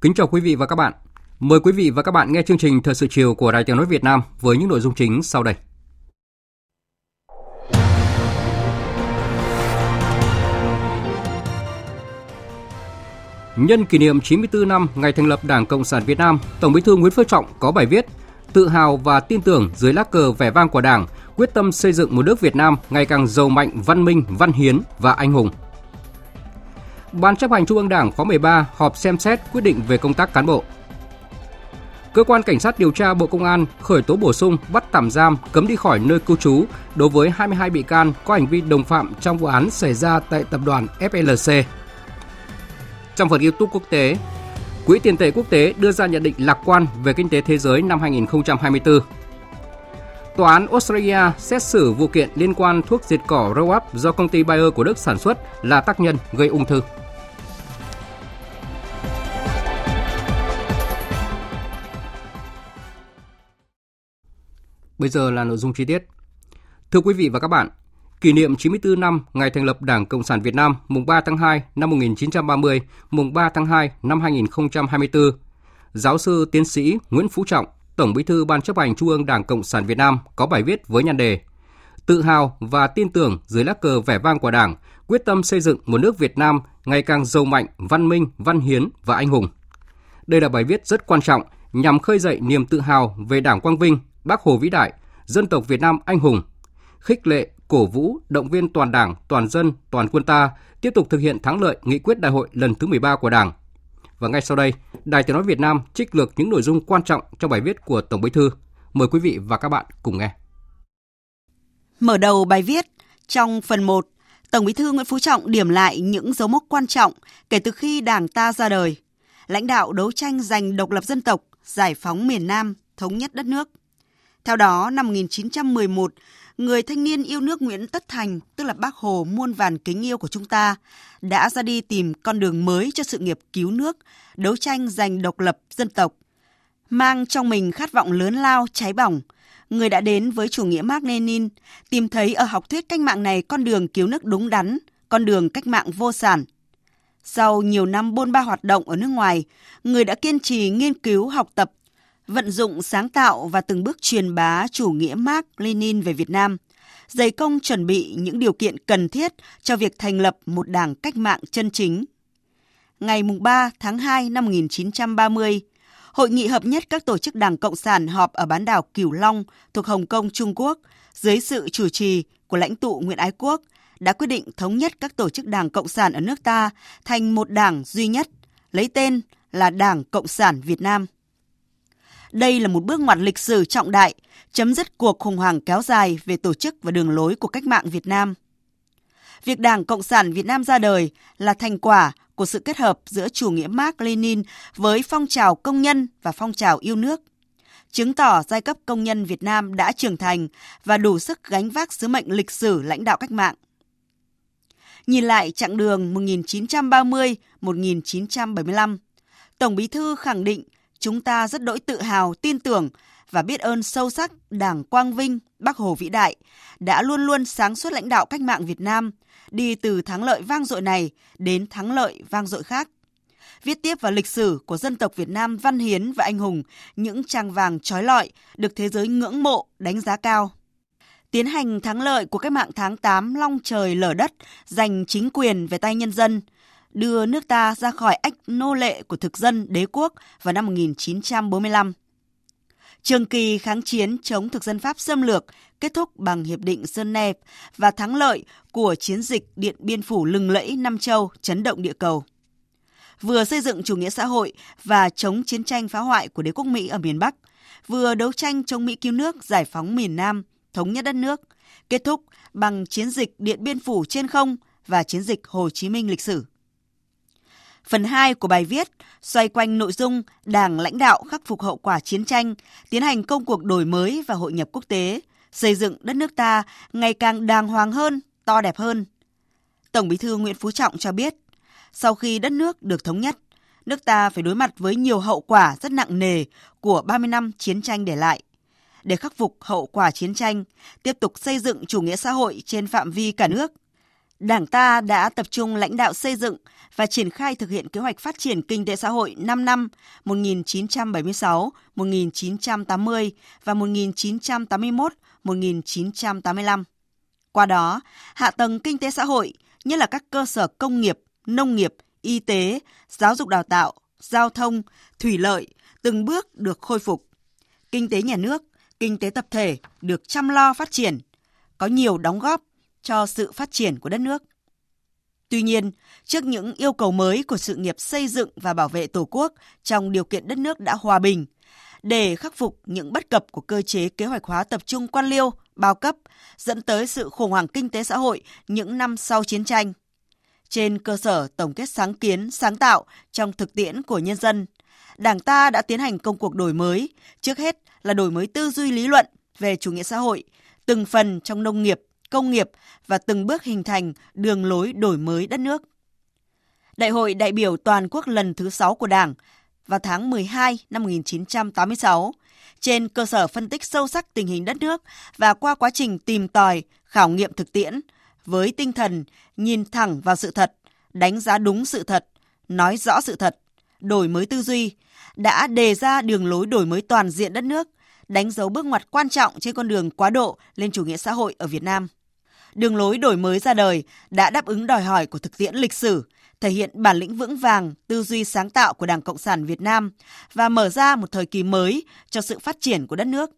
Kính chào quý vị và các bạn. Mời quý vị và các bạn nghe chương trình Thời sự chiều của Đài Tiếng nói Việt Nam với những nội dung chính sau đây. Nhân kỷ niệm 94 năm ngày thành lập Đảng Cộng sản Việt Nam, Tổng Bí thư Nguyễn Phú Trọng có bài viết Tự hào và tin tưởng dưới lá cờ vẻ vang của Đảng, quyết tâm xây dựng một nước Việt Nam ngày càng giàu mạnh, văn minh, văn hiến và anh hùng. Ban chấp hành Trung ương Đảng khóa 13 họp xem xét quyết định về công tác cán bộ. Cơ quan Cảnh sát điều tra Bộ Công an khởi tố bổ sung bắt tạm giam cấm đi khỏi nơi cư trú đối với 22 bị can có hành vi đồng phạm trong vụ án xảy ra tại tập đoàn FLC. Trong phần YouTube quốc tế, Quỹ tiền tệ quốc tế đưa ra nhận định lạc quan về kinh tế thế giới năm 2024. Tòa án Australia xét xử vụ kiện liên quan thuốc diệt cỏ Roundup do công ty Bayer của Đức sản xuất là tác nhân gây ung thư. Bây giờ là nội dung chi tiết. Thưa quý vị và các bạn, kỷ niệm 94 năm ngày thành lập Đảng Cộng sản Việt Nam mùng 3 tháng 2 năm 1930, mùng 3 tháng 2 năm 2024, giáo sư tiến sĩ Nguyễn Phú Trọng, Tổng Bí thư Ban chấp hành Trung ương Đảng Cộng sản Việt Nam có bài viết với nhan đề Tự hào và tin tưởng dưới lá cờ vẻ vang của Đảng, quyết tâm xây dựng một nước Việt Nam ngày càng giàu mạnh, văn minh, văn hiến và anh hùng. Đây là bài viết rất quan trọng nhằm khơi dậy niềm tự hào về Đảng Quang Vinh, Bác Hồ vĩ đại, dân tộc Việt Nam anh hùng, khích lệ, cổ vũ, động viên toàn Đảng, toàn dân, toàn quân ta tiếp tục thực hiện thắng lợi nghị quyết đại hội lần thứ 13 của Đảng. Và ngay sau đây, Đài Tiếng nói Việt Nam trích lược những nội dung quan trọng trong bài viết của Tổng Bí thư. Mời quý vị và các bạn cùng nghe. Mở đầu bài viết, trong phần 1, Tổng Bí thư Nguyễn Phú Trọng điểm lại những dấu mốc quan trọng kể từ khi Đảng ta ra đời, lãnh đạo đấu tranh giành độc lập dân tộc, giải phóng miền Nam, thống nhất đất nước. Theo đó, năm 1911, người thanh niên yêu nước Nguyễn Tất Thành, tức là bác Hồ muôn vàn kính yêu của chúng ta, đã ra đi tìm con đường mới cho sự nghiệp cứu nước, đấu tranh giành độc lập dân tộc. Mang trong mình khát vọng lớn lao, cháy bỏng, người đã đến với chủ nghĩa Mark Lenin, tìm thấy ở học thuyết cách mạng này con đường cứu nước đúng đắn, con đường cách mạng vô sản. Sau nhiều năm bôn ba hoạt động ở nước ngoài, người đã kiên trì nghiên cứu học tập vận dụng sáng tạo và từng bước truyền bá chủ nghĩa Mark Lenin về Việt Nam, dày công chuẩn bị những điều kiện cần thiết cho việc thành lập một đảng cách mạng chân chính. Ngày 3 tháng 2 năm 1930, Hội nghị hợp nhất các tổ chức Đảng Cộng sản họp ở bán đảo Cửu Long thuộc Hồng Kông, Trung Quốc dưới sự chủ trì của lãnh tụ Nguyễn Ái Quốc đã quyết định thống nhất các tổ chức Đảng Cộng sản ở nước ta thành một đảng duy nhất, lấy tên là Đảng Cộng sản Việt Nam. Đây là một bước ngoặt lịch sử trọng đại, chấm dứt cuộc khủng hoảng kéo dài về tổ chức và đường lối của cách mạng Việt Nam. Việc Đảng Cộng sản Việt Nam ra đời là thành quả của sự kết hợp giữa chủ nghĩa Mark Lenin với phong trào công nhân và phong trào yêu nước, chứng tỏ giai cấp công nhân Việt Nam đã trưởng thành và đủ sức gánh vác sứ mệnh lịch sử lãnh đạo cách mạng. Nhìn lại chặng đường 1930-1975, Tổng Bí thư khẳng định chúng ta rất đỗi tự hào, tin tưởng và biết ơn sâu sắc Đảng Quang Vinh, Bác Hồ vĩ đại đã luôn luôn sáng suốt lãnh đạo cách mạng Việt Nam, đi từ thắng lợi vang dội này đến thắng lợi vang dội khác. Viết tiếp vào lịch sử của dân tộc Việt Nam văn hiến và anh hùng những trang vàng trói lọi được thế giới ngưỡng mộ, đánh giá cao. Tiến hành thắng lợi của cách mạng tháng 8 long trời lở đất, giành chính quyền về tay nhân dân – đưa nước ta ra khỏi ách nô lệ của thực dân đế quốc vào năm 1945. Trường kỳ kháng chiến chống thực dân Pháp xâm lược kết thúc bằng Hiệp định Geneva và thắng lợi của chiến dịch Điện Biên Phủ lừng lẫy Nam Châu chấn động địa cầu. Vừa xây dựng chủ nghĩa xã hội và chống chiến tranh phá hoại của đế quốc Mỹ ở miền Bắc, vừa đấu tranh chống Mỹ cứu nước giải phóng miền Nam, thống nhất đất nước, kết thúc bằng chiến dịch Điện Biên Phủ trên không và chiến dịch Hồ Chí Minh lịch sử. Phần 2 của bài viết xoay quanh nội dung Đảng lãnh đạo khắc phục hậu quả chiến tranh, tiến hành công cuộc đổi mới và hội nhập quốc tế, xây dựng đất nước ta ngày càng đàng hoàng hơn, to đẹp hơn. Tổng Bí thư Nguyễn Phú Trọng cho biết, sau khi đất nước được thống nhất, nước ta phải đối mặt với nhiều hậu quả rất nặng nề của 30 năm chiến tranh để lại. Để khắc phục hậu quả chiến tranh, tiếp tục xây dựng chủ nghĩa xã hội trên phạm vi cả nước – Đảng ta đã tập trung lãnh đạo xây dựng và triển khai thực hiện kế hoạch phát triển kinh tế xã hội 5 năm 1976-1980 và 1981-1985. Qua đó, hạ tầng kinh tế xã hội, nhất là các cơ sở công nghiệp, nông nghiệp, y tế, giáo dục đào tạo, giao thông, thủy lợi từng bước được khôi phục. Kinh tế nhà nước, kinh tế tập thể được chăm lo phát triển, có nhiều đóng góp cho sự phát triển của đất nước. Tuy nhiên, trước những yêu cầu mới của sự nghiệp xây dựng và bảo vệ Tổ quốc trong điều kiện đất nước đã hòa bình, để khắc phục những bất cập của cơ chế kế hoạch hóa tập trung quan liêu, bao cấp, dẫn tới sự khủng hoảng kinh tế xã hội những năm sau chiến tranh. Trên cơ sở tổng kết sáng kiến, sáng tạo trong thực tiễn của nhân dân, Đảng ta đã tiến hành công cuộc đổi mới, trước hết là đổi mới tư duy lý luận về chủ nghĩa xã hội, từng phần trong nông nghiệp, công nghiệp và từng bước hình thành đường lối đổi mới đất nước. Đại hội đại biểu toàn quốc lần thứ 6 của Đảng vào tháng 12 năm 1986, trên cơ sở phân tích sâu sắc tình hình đất nước và qua quá trình tìm tòi, khảo nghiệm thực tiễn, với tinh thần nhìn thẳng vào sự thật, đánh giá đúng sự thật, nói rõ sự thật, đổi mới tư duy, đã đề ra đường lối đổi mới toàn diện đất nước, đánh dấu bước ngoặt quan trọng trên con đường quá độ lên chủ nghĩa xã hội ở Việt Nam đường lối đổi mới ra đời đã đáp ứng đòi hỏi của thực tiễn lịch sử, thể hiện bản lĩnh vững vàng, tư duy sáng tạo của Đảng Cộng sản Việt Nam và mở ra một thời kỳ mới cho sự phát triển của đất nước.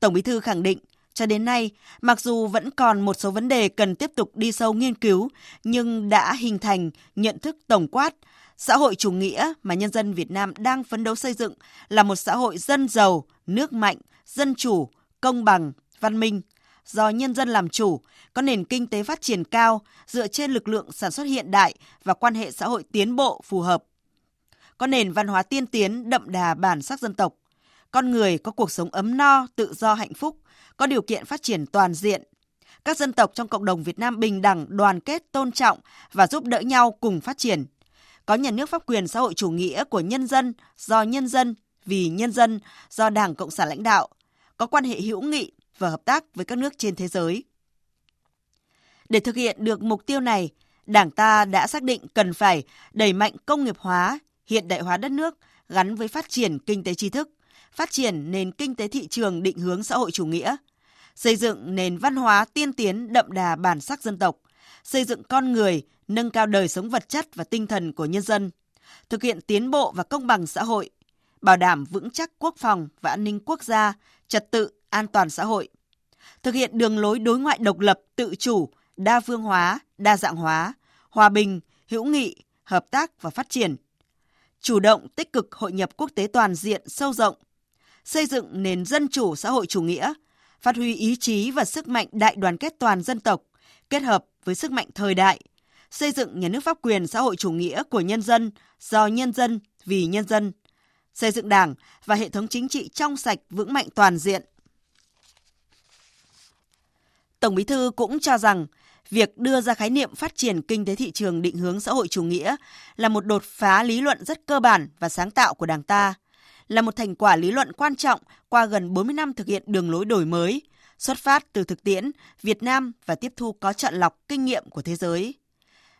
Tổng Bí thư khẳng định, cho đến nay, mặc dù vẫn còn một số vấn đề cần tiếp tục đi sâu nghiên cứu, nhưng đã hình thành nhận thức tổng quát, xã hội chủ nghĩa mà nhân dân Việt Nam đang phấn đấu xây dựng là một xã hội dân giàu, nước mạnh, dân chủ, công bằng, văn minh, do nhân dân làm chủ, có nền kinh tế phát triển cao dựa trên lực lượng sản xuất hiện đại và quan hệ xã hội tiến bộ phù hợp. Có nền văn hóa tiên tiến đậm đà bản sắc dân tộc. Con người có cuộc sống ấm no, tự do hạnh phúc, có điều kiện phát triển toàn diện. Các dân tộc trong cộng đồng Việt Nam bình đẳng, đoàn kết, tôn trọng và giúp đỡ nhau cùng phát triển. Có nhà nước pháp quyền xã hội chủ nghĩa của nhân dân, do nhân dân, vì nhân dân, do Đảng Cộng sản lãnh đạo. Có quan hệ hữu nghị, và hợp tác với các nước trên thế giới. Để thực hiện được mục tiêu này, Đảng ta đã xác định cần phải đẩy mạnh công nghiệp hóa, hiện đại hóa đất nước gắn với phát triển kinh tế tri thức, phát triển nền kinh tế thị trường định hướng xã hội chủ nghĩa, xây dựng nền văn hóa tiên tiến đậm đà bản sắc dân tộc, xây dựng con người, nâng cao đời sống vật chất và tinh thần của nhân dân, thực hiện tiến bộ và công bằng xã hội, bảo đảm vững chắc quốc phòng và an ninh quốc gia, trật tự an toàn xã hội. Thực hiện đường lối đối ngoại độc lập, tự chủ, đa phương hóa, đa dạng hóa, hòa bình, hữu nghị, hợp tác và phát triển. Chủ động tích cực hội nhập quốc tế toàn diện sâu rộng, xây dựng nền dân chủ xã hội chủ nghĩa, phát huy ý chí và sức mạnh đại đoàn kết toàn dân tộc, kết hợp với sức mạnh thời đại, xây dựng nhà nước pháp quyền xã hội chủ nghĩa của nhân dân, do nhân dân, vì nhân dân, xây dựng đảng và hệ thống chính trị trong sạch vững mạnh toàn diện, Tổng Bí thư cũng cho rằng việc đưa ra khái niệm phát triển kinh tế thị trường định hướng xã hội chủ nghĩa là một đột phá lý luận rất cơ bản và sáng tạo của Đảng ta, là một thành quả lý luận quan trọng qua gần 40 năm thực hiện đường lối đổi mới, xuất phát từ thực tiễn Việt Nam và tiếp thu có chọn lọc kinh nghiệm của thế giới.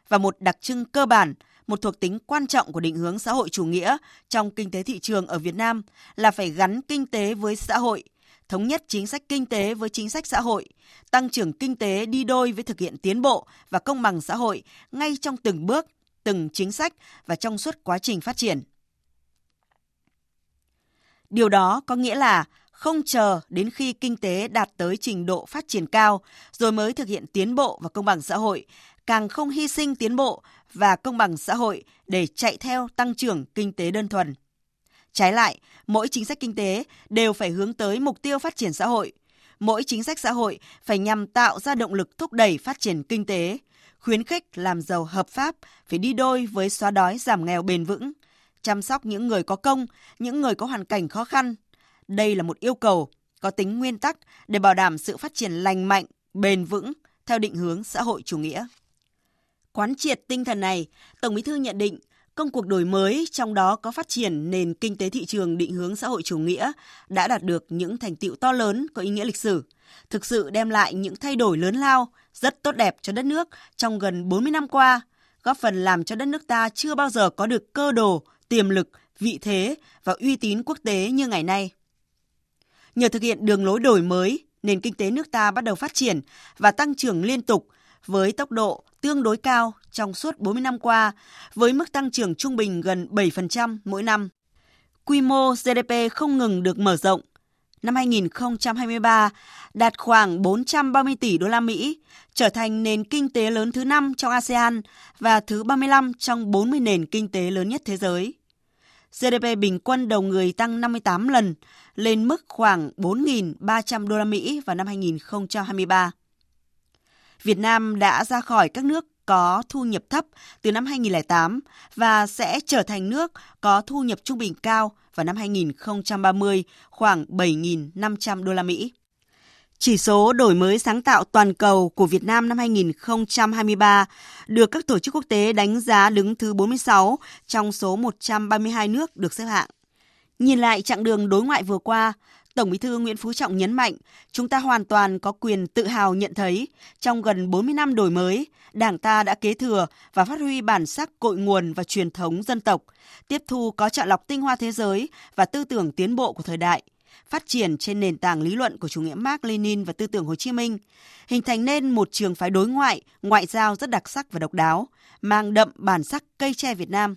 Và một đặc trưng cơ bản, một thuộc tính quan trọng của định hướng xã hội chủ nghĩa trong kinh tế thị trường ở Việt Nam là phải gắn kinh tế với xã hội – thống nhất chính sách kinh tế với chính sách xã hội, tăng trưởng kinh tế đi đôi với thực hiện tiến bộ và công bằng xã hội ngay trong từng bước, từng chính sách và trong suốt quá trình phát triển. Điều đó có nghĩa là không chờ đến khi kinh tế đạt tới trình độ phát triển cao rồi mới thực hiện tiến bộ và công bằng xã hội, càng không hy sinh tiến bộ và công bằng xã hội để chạy theo tăng trưởng kinh tế đơn thuần. Trái lại, mỗi chính sách kinh tế đều phải hướng tới mục tiêu phát triển xã hội. Mỗi chính sách xã hội phải nhằm tạo ra động lực thúc đẩy phát triển kinh tế, khuyến khích làm giàu hợp pháp phải đi đôi với xóa đói giảm nghèo bền vững, chăm sóc những người có công, những người có hoàn cảnh khó khăn. Đây là một yêu cầu có tính nguyên tắc để bảo đảm sự phát triển lành mạnh, bền vững theo định hướng xã hội chủ nghĩa. Quán triệt tinh thần này, Tổng Bí thư nhận định công cuộc đổi mới trong đó có phát triển nền kinh tế thị trường định hướng xã hội chủ nghĩa đã đạt được những thành tiệu to lớn có ý nghĩa lịch sử, thực sự đem lại những thay đổi lớn lao, rất tốt đẹp cho đất nước trong gần 40 năm qua, góp phần làm cho đất nước ta chưa bao giờ có được cơ đồ, tiềm lực, vị thế và uy tín quốc tế như ngày nay. Nhờ thực hiện đường lối đổi mới, nền kinh tế nước ta bắt đầu phát triển và tăng trưởng liên tục với tốc độ tương đối cao trong suốt 40 năm qua, với mức tăng trưởng trung bình gần 7% mỗi năm. Quy mô GDP không ngừng được mở rộng. Năm 2023 đạt khoảng 430 tỷ đô la Mỹ, trở thành nền kinh tế lớn thứ 5 trong ASEAN và thứ 35 trong 40 nền kinh tế lớn nhất thế giới. GDP bình quân đầu người tăng 58 lần, lên mức khoảng 4.300 đô la Mỹ vào năm 2023. Việt Nam đã ra khỏi các nước có thu nhập thấp từ năm 2008 và sẽ trở thành nước có thu nhập trung bình cao vào năm 2030 khoảng 7.500 đô la Mỹ. Chỉ số đổi mới sáng tạo toàn cầu của Việt Nam năm 2023 được các tổ chức quốc tế đánh giá đứng thứ 46 trong số 132 nước được xếp hạng. Nhìn lại chặng đường đối ngoại vừa qua, Tổng Bí thư Nguyễn Phú Trọng nhấn mạnh, chúng ta hoàn toàn có quyền tự hào nhận thấy, trong gần 40 năm đổi mới, Đảng ta đã kế thừa và phát huy bản sắc cội nguồn và truyền thống dân tộc, tiếp thu có chọn lọc tinh hoa thế giới và tư tưởng tiến bộ của thời đại, phát triển trên nền tảng lý luận của chủ nghĩa Mark Lenin và tư tưởng Hồ Chí Minh, hình thành nên một trường phái đối ngoại, ngoại giao rất đặc sắc và độc đáo, mang đậm bản sắc cây tre Việt Nam.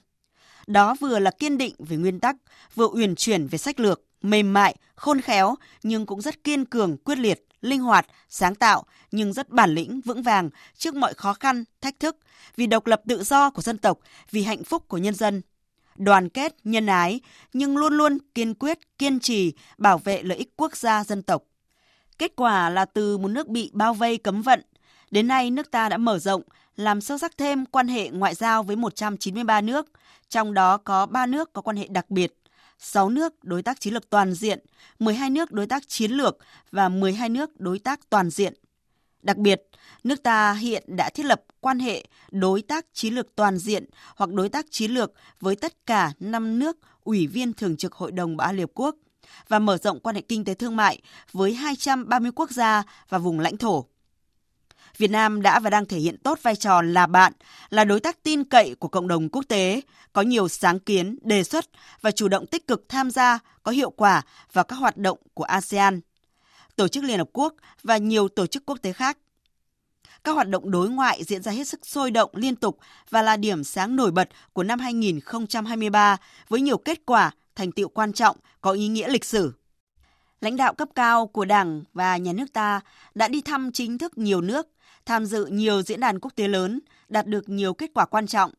Đó vừa là kiên định về nguyên tắc, vừa uyển chuyển về sách lược, mềm mại, khôn khéo nhưng cũng rất kiên cường, quyết liệt, linh hoạt, sáng tạo nhưng rất bản lĩnh, vững vàng trước mọi khó khăn, thách thức, vì độc lập tự do của dân tộc, vì hạnh phúc của nhân dân. Đoàn kết, nhân ái nhưng luôn luôn kiên quyết, kiên trì bảo vệ lợi ích quốc gia dân tộc. Kết quả là từ một nước bị bao vây cấm vận, đến nay nước ta đã mở rộng, làm sâu sắc thêm quan hệ ngoại giao với 193 nước, trong đó có 3 nước có quan hệ đặc biệt 6 nước đối tác chiến lược toàn diện, 12 nước đối tác chiến lược và 12 nước đối tác toàn diện. Đặc biệt, nước ta hiện đã thiết lập quan hệ đối tác chiến lược toàn diện hoặc đối tác chiến lược với tất cả 5 nước ủy viên thường trực Hội đồng Bảo an Liên Hợp Quốc và mở rộng quan hệ kinh tế thương mại với 230 quốc gia và vùng lãnh thổ. Việt Nam đã và đang thể hiện tốt vai trò là bạn, là đối tác tin cậy của cộng đồng quốc tế, có nhiều sáng kiến, đề xuất và chủ động tích cực tham gia có hiệu quả vào các hoạt động của ASEAN, Tổ chức Liên Hợp Quốc và nhiều tổ chức quốc tế khác. Các hoạt động đối ngoại diễn ra hết sức sôi động liên tục và là điểm sáng nổi bật của năm 2023 với nhiều kết quả, thành tiệu quan trọng có ý nghĩa lịch sử lãnh đạo cấp cao của Đảng và nhà nước ta đã đi thăm chính thức nhiều nước, tham dự nhiều diễn đàn quốc tế lớn, đạt được nhiều kết quả quan trọng.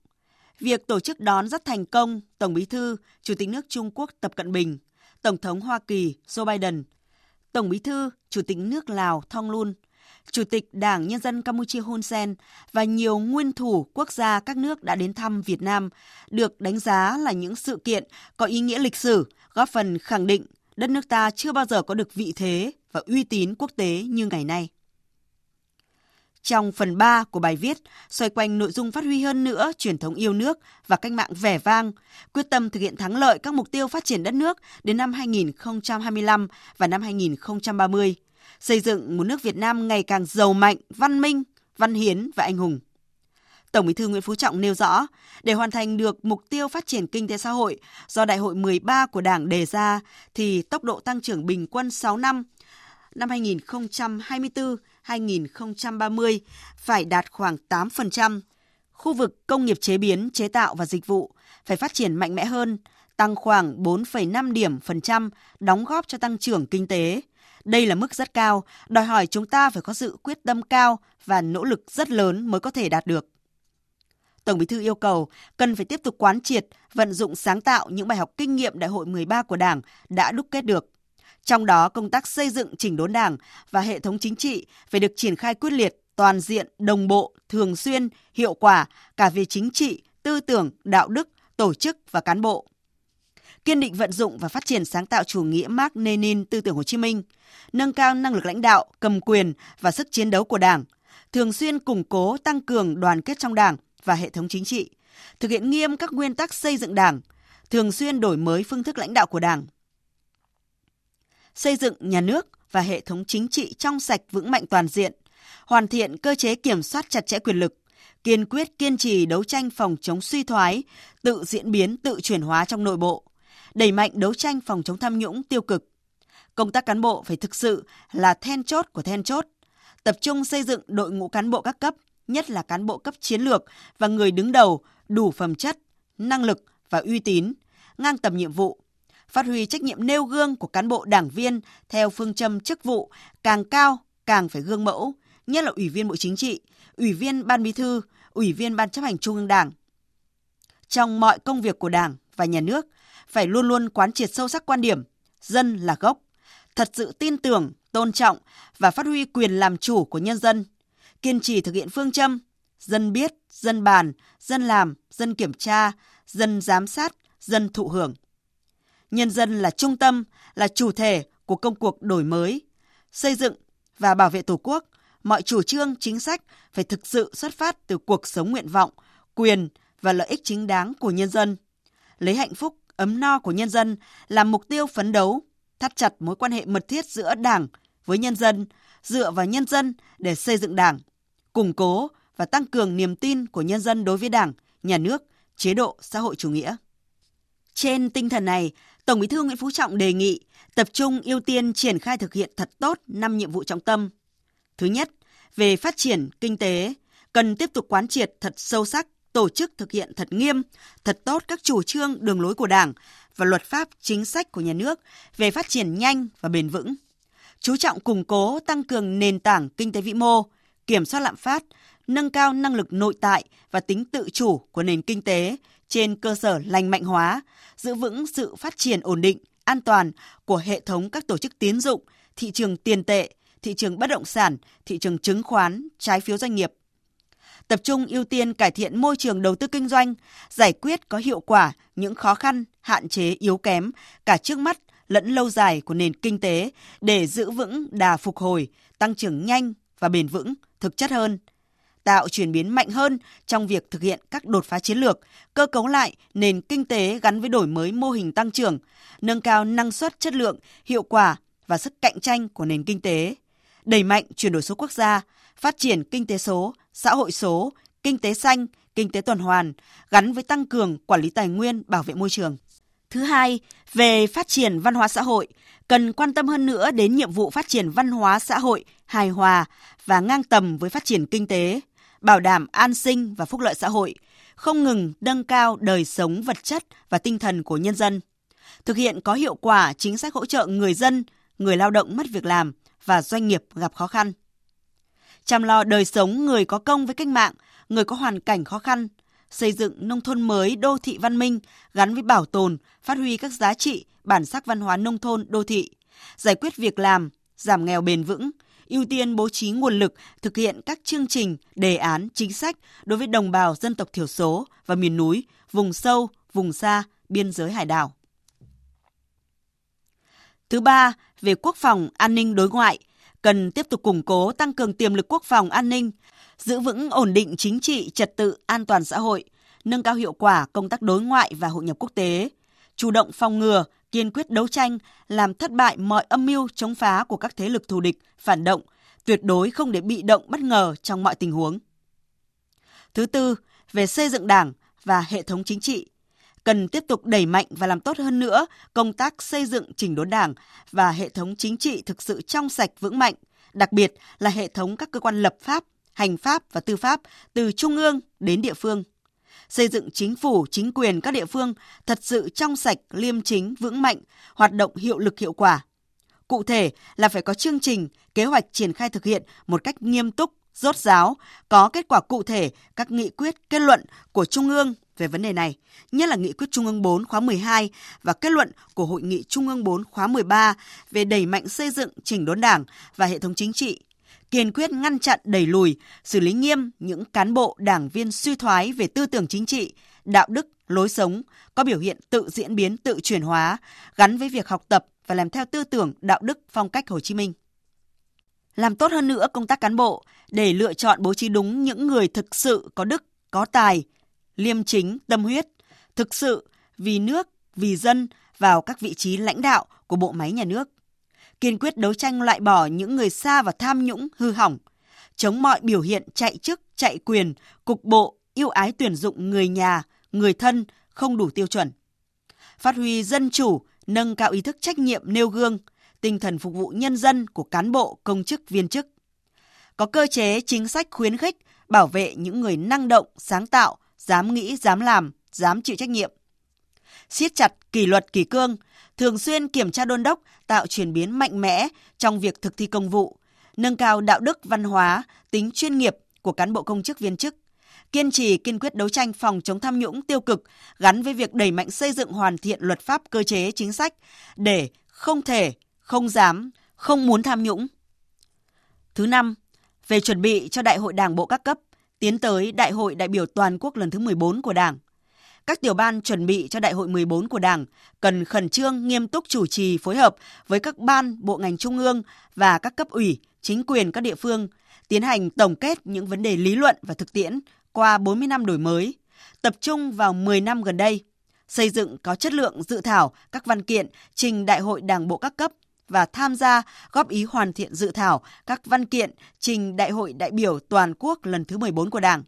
Việc tổ chức đón rất thành công Tổng Bí thư, Chủ tịch nước Trung Quốc Tập Cận Bình, Tổng thống Hoa Kỳ Joe Biden, Tổng Bí thư, Chủ tịch nước Lào Thong Lun, Chủ tịch Đảng Nhân dân Campuchia Hun Sen và nhiều nguyên thủ quốc gia các nước đã đến thăm Việt Nam được đánh giá là những sự kiện có ý nghĩa lịch sử, góp phần khẳng định đất nước ta chưa bao giờ có được vị thế và uy tín quốc tế như ngày nay. Trong phần 3 của bài viết, xoay quanh nội dung phát huy hơn nữa truyền thống yêu nước và cách mạng vẻ vang, quyết tâm thực hiện thắng lợi các mục tiêu phát triển đất nước đến năm 2025 và năm 2030, xây dựng một nước Việt Nam ngày càng giàu mạnh, văn minh, văn hiến và anh hùng. Tổng Bí thư Nguyễn Phú Trọng nêu rõ, để hoàn thành được mục tiêu phát triển kinh tế xã hội do Đại hội 13 của Đảng đề ra thì tốc độ tăng trưởng bình quân 6 năm năm 2024-2030 phải đạt khoảng 8%. Khu vực công nghiệp chế biến, chế tạo và dịch vụ phải phát triển mạnh mẽ hơn, tăng khoảng 4,5 điểm phần trăm, đóng góp cho tăng trưởng kinh tế. Đây là mức rất cao, đòi hỏi chúng ta phải có sự quyết tâm cao và nỗ lực rất lớn mới có thể đạt được. Tổng Bí thư yêu cầu cần phải tiếp tục quán triệt, vận dụng sáng tạo những bài học kinh nghiệm Đại hội 13 của Đảng đã đúc kết được. Trong đó, công tác xây dựng chỉnh đốn Đảng và hệ thống chính trị phải được triển khai quyết liệt, toàn diện, đồng bộ, thường xuyên, hiệu quả cả về chính trị, tư tưởng, đạo đức, tổ chức và cán bộ. Kiên định vận dụng và phát triển sáng tạo chủ nghĩa Mark Lenin tư tưởng Hồ Chí Minh, nâng cao năng lực lãnh đạo, cầm quyền và sức chiến đấu của Đảng, thường xuyên củng cố tăng cường đoàn kết trong Đảng và hệ thống chính trị, thực hiện nghiêm các nguyên tắc xây dựng Đảng, thường xuyên đổi mới phương thức lãnh đạo của Đảng. Xây dựng nhà nước và hệ thống chính trị trong sạch vững mạnh toàn diện, hoàn thiện cơ chế kiểm soát chặt chẽ quyền lực, kiên quyết kiên trì đấu tranh phòng chống suy thoái, tự diễn biến, tự chuyển hóa trong nội bộ, đẩy mạnh đấu tranh phòng chống tham nhũng tiêu cực. Công tác cán bộ phải thực sự là then chốt của then chốt, tập trung xây dựng đội ngũ cán bộ các cấp, nhất là cán bộ cấp chiến lược và người đứng đầu đủ phẩm chất, năng lực và uy tín, ngang tầm nhiệm vụ, phát huy trách nhiệm nêu gương của cán bộ đảng viên theo phương châm chức vụ càng cao càng phải gương mẫu, nhất là ủy viên Bộ Chính trị, ủy viên Ban Bí thư, ủy viên Ban chấp hành Trung ương Đảng. Trong mọi công việc của Đảng và nhà nước, phải luôn luôn quán triệt sâu sắc quan điểm dân là gốc, thật sự tin tưởng, tôn trọng và phát huy quyền làm chủ của nhân dân, kiên trì thực hiện phương châm dân biết, dân bàn, dân làm, dân kiểm tra, dân giám sát, dân thụ hưởng. Nhân dân là trung tâm, là chủ thể của công cuộc đổi mới, xây dựng và bảo vệ Tổ quốc, mọi chủ trương, chính sách phải thực sự xuất phát từ cuộc sống nguyện vọng, quyền và lợi ích chính đáng của nhân dân. Lấy hạnh phúc, ấm no của nhân dân làm mục tiêu phấn đấu, thắt chặt mối quan hệ mật thiết giữa Đảng với nhân dân, dựa vào nhân dân để xây dựng Đảng, củng cố và tăng cường niềm tin của nhân dân đối với Đảng, nhà nước, chế độ xã hội chủ nghĩa. Trên tinh thần này, Tổng Bí thư Nguyễn Phú Trọng đề nghị tập trung ưu tiên triển khai thực hiện thật tốt năm nhiệm vụ trọng tâm. Thứ nhất, về phát triển kinh tế, cần tiếp tục quán triệt thật sâu sắc, tổ chức thực hiện thật nghiêm, thật tốt các chủ trương, đường lối của Đảng và luật pháp chính sách của nhà nước về phát triển nhanh và bền vững. Chú trọng củng cố, tăng cường nền tảng kinh tế vĩ mô, kiểm soát lạm phát, nâng cao năng lực nội tại và tính tự chủ của nền kinh tế trên cơ sở lành mạnh hóa, giữ vững sự phát triển ổn định, an toàn của hệ thống các tổ chức tiến dụng, thị trường tiền tệ, thị trường bất động sản, thị trường chứng khoán, trái phiếu doanh nghiệp. Tập trung ưu tiên cải thiện môi trường đầu tư kinh doanh, giải quyết có hiệu quả những khó khăn, hạn chế yếu kém cả trước mắt lẫn lâu dài của nền kinh tế để giữ vững đà phục hồi, tăng trưởng nhanh và bền vững, thực chất hơn – tạo chuyển biến mạnh hơn trong việc thực hiện các đột phá chiến lược, cơ cấu lại nền kinh tế gắn với đổi mới mô hình tăng trưởng, nâng cao năng suất, chất lượng, hiệu quả và sức cạnh tranh của nền kinh tế, đẩy mạnh chuyển đổi số quốc gia, phát triển kinh tế số, xã hội số, kinh tế xanh, kinh tế tuần hoàn gắn với tăng cường quản lý tài nguyên, bảo vệ môi trường. Thứ hai, về phát triển văn hóa xã hội, cần quan tâm hơn nữa đến nhiệm vụ phát triển văn hóa xã hội hài hòa và ngang tầm với phát triển kinh tế, bảo đảm an sinh và phúc lợi xã hội, không ngừng nâng cao đời sống vật chất và tinh thần của nhân dân, thực hiện có hiệu quả chính sách hỗ trợ người dân, người lao động mất việc làm và doanh nghiệp gặp khó khăn. Chăm lo đời sống người có công với cách mạng, người có hoàn cảnh khó khăn, xây dựng nông thôn mới đô thị văn minh gắn với bảo tồn, phát huy các giá trị, bản sắc văn hóa nông thôn đô thị, giải quyết việc làm, giảm nghèo bền vững, ưu tiên bố trí nguồn lực thực hiện các chương trình, đề án, chính sách đối với đồng bào dân tộc thiểu số và miền núi, vùng sâu, vùng xa, biên giới hải đảo. Thứ ba, về quốc phòng, an ninh đối ngoại, cần tiếp tục củng cố tăng cường tiềm lực quốc phòng an ninh, giữ vững ổn định chính trị, trật tự, an toàn xã hội, nâng cao hiệu quả công tác đối ngoại và hội nhập quốc tế, chủ động phòng ngừa, kiên quyết đấu tranh, làm thất bại mọi âm mưu chống phá của các thế lực thù địch, phản động, tuyệt đối không để bị động bất ngờ trong mọi tình huống. Thứ tư, về xây dựng Đảng và hệ thống chính trị, cần tiếp tục đẩy mạnh và làm tốt hơn nữa công tác xây dựng chỉnh đốn Đảng và hệ thống chính trị thực sự trong sạch vững mạnh, đặc biệt là hệ thống các cơ quan lập pháp, hành pháp và tư pháp từ trung ương đến địa phương xây dựng chính phủ, chính quyền các địa phương thật sự trong sạch, liêm chính, vững mạnh, hoạt động hiệu lực hiệu quả. Cụ thể là phải có chương trình, kế hoạch triển khai thực hiện một cách nghiêm túc, rốt ráo, có kết quả cụ thể các nghị quyết, kết luận của Trung ương về vấn đề này, nhất là nghị quyết Trung ương 4 khóa 12 và kết luận của Hội nghị Trung ương 4 khóa 13 về đẩy mạnh xây dựng chỉnh đốn đảng và hệ thống chính trị, kiên quyết ngăn chặn đẩy lùi, xử lý nghiêm những cán bộ đảng viên suy thoái về tư tưởng chính trị, đạo đức, lối sống, có biểu hiện tự diễn biến, tự chuyển hóa, gắn với việc học tập và làm theo tư tưởng, đạo đức, phong cách Hồ Chí Minh. Làm tốt hơn nữa công tác cán bộ để lựa chọn bố trí đúng những người thực sự có đức, có tài, liêm chính, tâm huyết, thực sự vì nước, vì dân vào các vị trí lãnh đạo của bộ máy nhà nước. Kiên quyết đấu tranh loại bỏ những người xa và tham nhũng hư hỏng, chống mọi biểu hiện chạy chức, chạy quyền, cục bộ, yêu ái tuyển dụng người nhà, người thân không đủ tiêu chuẩn. Phát huy dân chủ, nâng cao ý thức trách nhiệm nêu gương, tinh thần phục vụ nhân dân của cán bộ, công chức, viên chức. Có cơ chế chính sách khuyến khích, bảo vệ những người năng động, sáng tạo, dám nghĩ, dám làm, dám chịu trách nhiệm. Siết chặt kỷ luật kỷ cương, thường xuyên kiểm tra đôn đốc, tạo chuyển biến mạnh mẽ trong việc thực thi công vụ, nâng cao đạo đức văn hóa, tính chuyên nghiệp của cán bộ công chức viên chức, kiên trì kiên quyết đấu tranh phòng chống tham nhũng tiêu cực gắn với việc đẩy mạnh xây dựng hoàn thiện luật pháp cơ chế chính sách để không thể, không dám, không muốn tham nhũng. Thứ năm, về chuẩn bị cho Đại hội Đảng bộ các cấp, tiến tới Đại hội đại biểu toàn quốc lần thứ 14 của Đảng. Các tiểu ban chuẩn bị cho Đại hội 14 của Đảng cần khẩn trương nghiêm túc chủ trì phối hợp với các ban, bộ ngành trung ương và các cấp ủy, chính quyền các địa phương tiến hành tổng kết những vấn đề lý luận và thực tiễn qua 40 năm đổi mới, tập trung vào 10 năm gần đây, xây dựng có chất lượng dự thảo các văn kiện trình Đại hội Đảng bộ các cấp và tham gia góp ý hoàn thiện dự thảo các văn kiện trình Đại hội đại biểu toàn quốc lần thứ 14 của Đảng.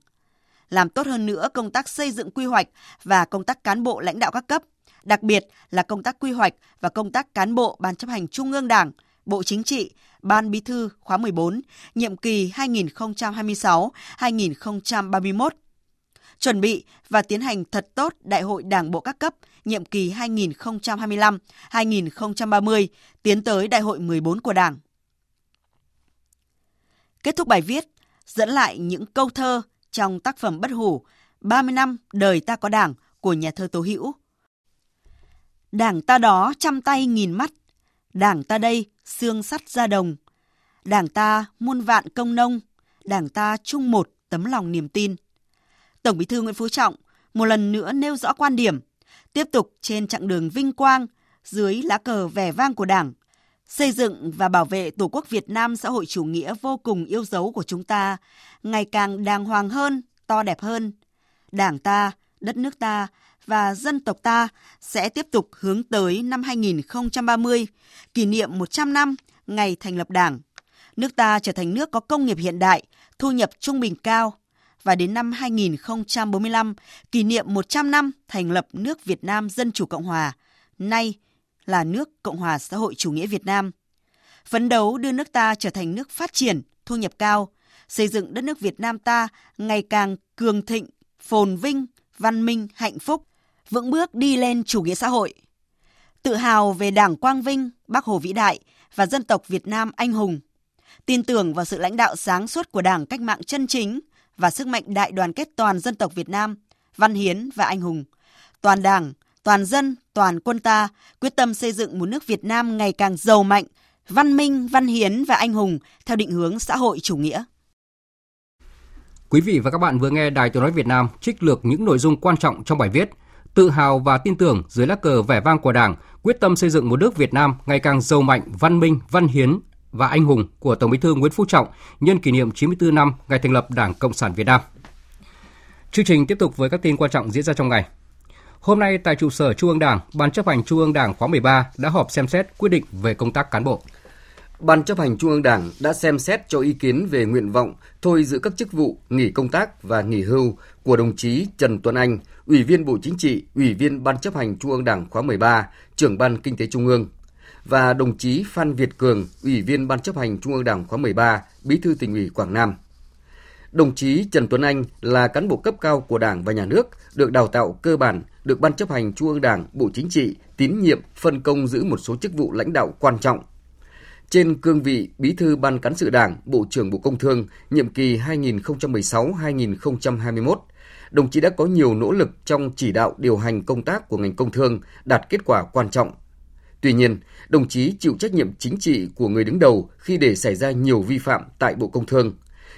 Làm tốt hơn nữa công tác xây dựng quy hoạch và công tác cán bộ lãnh đạo các cấp, đặc biệt là công tác quy hoạch và công tác cán bộ Ban chấp hành Trung ương Đảng, Bộ Chính trị, Ban Bí thư khóa 14, nhiệm kỳ 2026-2031. Chuẩn bị và tiến hành thật tốt Đại hội Đảng bộ các cấp nhiệm kỳ 2025-2030 tiến tới Đại hội 14 của Đảng. Kết thúc bài viết, dẫn lại những câu thơ trong tác phẩm bất hủ 30 năm đời ta có Đảng của nhà thơ Tố Hữu. Đảng ta đó trăm tay nghìn mắt, Đảng ta đây xương sắt ra đồng, Đảng ta muôn vạn công nông, Đảng ta chung một tấm lòng niềm tin. Tổng Bí thư Nguyễn Phú Trọng một lần nữa nêu rõ quan điểm tiếp tục trên chặng đường vinh quang dưới lá cờ vẻ vang của Đảng, xây dựng và bảo vệ Tổ quốc Việt Nam xã hội chủ nghĩa vô cùng yêu dấu của chúng ta ngày càng đàng hoàng hơn, to đẹp hơn. Đảng ta, đất nước ta và dân tộc ta sẽ tiếp tục hướng tới năm 2030, kỷ niệm 100 năm ngày thành lập Đảng. Nước ta trở thành nước có công nghiệp hiện đại, thu nhập trung bình cao, và đến năm 2045, kỷ niệm 100 năm thành lập nước Việt Nam Dân Chủ Cộng Hòa, nay là nước Cộng Hòa Xã hội Chủ nghĩa Việt Nam. Phấn đấu đưa nước ta trở thành nước phát triển, thu nhập cao, xây dựng đất nước Việt Nam ta ngày càng cường thịnh, phồn vinh, văn minh, hạnh phúc, vững bước đi lên chủ nghĩa xã hội. Tự hào về Đảng Quang Vinh, Bác Hồ vĩ đại và dân tộc Việt Nam anh hùng. Tin tưởng vào sự lãnh đạo sáng suốt của Đảng cách mạng chân chính, và sức mạnh đại đoàn kết toàn dân tộc Việt Nam, văn hiến và anh hùng. Toàn Đảng, toàn dân, toàn quân ta quyết tâm xây dựng một nước Việt Nam ngày càng giàu mạnh, văn minh, văn hiến và anh hùng theo định hướng xã hội chủ nghĩa. Quý vị và các bạn vừa nghe Đài Tiếng nói Việt Nam trích lược những nội dung quan trọng trong bài viết Tự hào và tin tưởng dưới lá cờ vẻ vang của Đảng, quyết tâm xây dựng một nước Việt Nam ngày càng giàu mạnh, văn minh, văn hiến, và anh hùng của Tổng Bí thư Nguyễn Phú Trọng nhân kỷ niệm 94 năm ngày thành lập Đảng Cộng sản Việt Nam. Chương trình tiếp tục với các tin quan trọng diễn ra trong ngày. Hôm nay tại trụ sở Trung ương Đảng, Ban chấp hành Trung ương Đảng khóa 13 đã họp xem xét quyết định về công tác cán bộ. Ban chấp hành Trung ương Đảng đã xem xét cho ý kiến về nguyện vọng thôi giữ các chức vụ nghỉ công tác và nghỉ hưu của đồng chí Trần Tuấn Anh, Ủy viên Bộ Chính trị, Ủy viên Ban chấp hành Trung ương Đảng khóa 13, trưởng Ban Kinh tế Trung ương, và đồng chí Phan Việt Cường, Ủy viên Ban chấp hành Trung ương Đảng khóa 13, Bí thư tỉnh ủy Quảng Nam. Đồng chí Trần Tuấn Anh là cán bộ cấp cao của Đảng và Nhà nước, được đào tạo cơ bản, được Ban chấp hành Trung ương Đảng, Bộ Chính trị tín nhiệm phân công giữ một số chức vụ lãnh đạo quan trọng. Trên cương vị Bí thư Ban cán sự Đảng, Bộ trưởng Bộ Công Thương, nhiệm kỳ 2016-2021, đồng chí đã có nhiều nỗ lực trong chỉ đạo điều hành công tác của ngành công thương đạt kết quả quan trọng. Tuy nhiên, đồng chí chịu trách nhiệm chính trị của người đứng đầu khi để xảy ra nhiều vi phạm tại Bộ Công Thương.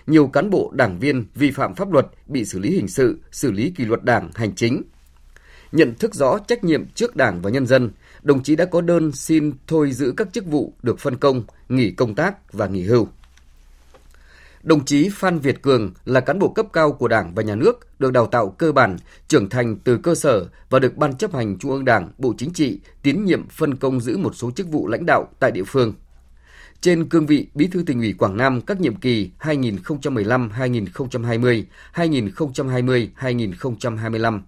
Nhiều cán bộ đảng viên vi phạm pháp luật bị xử lý hình sự, xử lý kỷ luật đảng hành chính. Nhận thức rõ trách nhiệm trước đảng và nhân dân, đồng chí đã có đơn xin thôi giữ các chức vụ được phân công, nghỉ công tác và nghỉ hưu. Đồng chí Phan Việt Cường là cán bộ cấp cao của Đảng và Nhà nước, được đào tạo cơ bản, trưởng thành từ cơ sở và được Ban chấp hành Trung ương Đảng, Bộ Chính trị tín nhiệm phân công giữ một số chức vụ lãnh đạo tại địa phương. Trên cương vị Bí thư tỉnh ủy Quảng Nam các nhiệm kỳ 2015-2020, 2020-2025,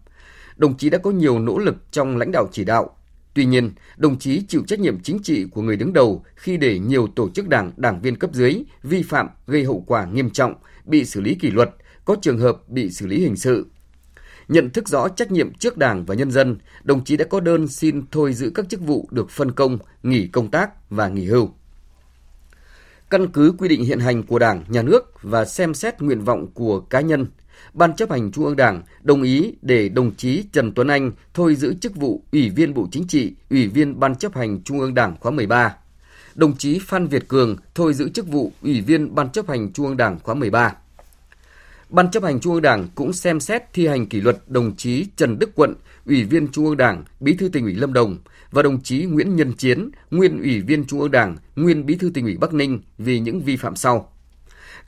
đồng chí đã có nhiều nỗ lực trong lãnh đạo chỉ đạo, Tuy nhiên, đồng chí chịu trách nhiệm chính trị của người đứng đầu khi để nhiều tổ chức đảng, đảng viên cấp dưới vi phạm gây hậu quả nghiêm trọng, bị xử lý kỷ luật, có trường hợp bị xử lý hình sự. Nhận thức rõ trách nhiệm trước Đảng và nhân dân, đồng chí đã có đơn xin thôi giữ các chức vụ được phân công, nghỉ công tác và nghỉ hưu. Căn cứ quy định hiện hành của Đảng, Nhà nước và xem xét nguyện vọng của cá nhân, Ban chấp hành Trung ương Đảng đồng ý để đồng chí Trần Tuấn Anh thôi giữ chức vụ Ủy viên Bộ Chính trị, Ủy viên Ban chấp hành Trung ương Đảng khóa 13. Đồng chí Phan Việt Cường thôi giữ chức vụ Ủy viên Ban chấp hành Trung ương Đảng khóa 13. Ban chấp hành Trung ương Đảng cũng xem xét thi hành kỷ luật đồng chí Trần Đức Quận, Ủy viên Trung ương Đảng, Bí thư tỉnh ủy Lâm Đồng và đồng chí Nguyễn Nhân Chiến, nguyên Ủy viên Trung ương Đảng, nguyên Bí thư tỉnh ủy Bắc Ninh vì những vi phạm sau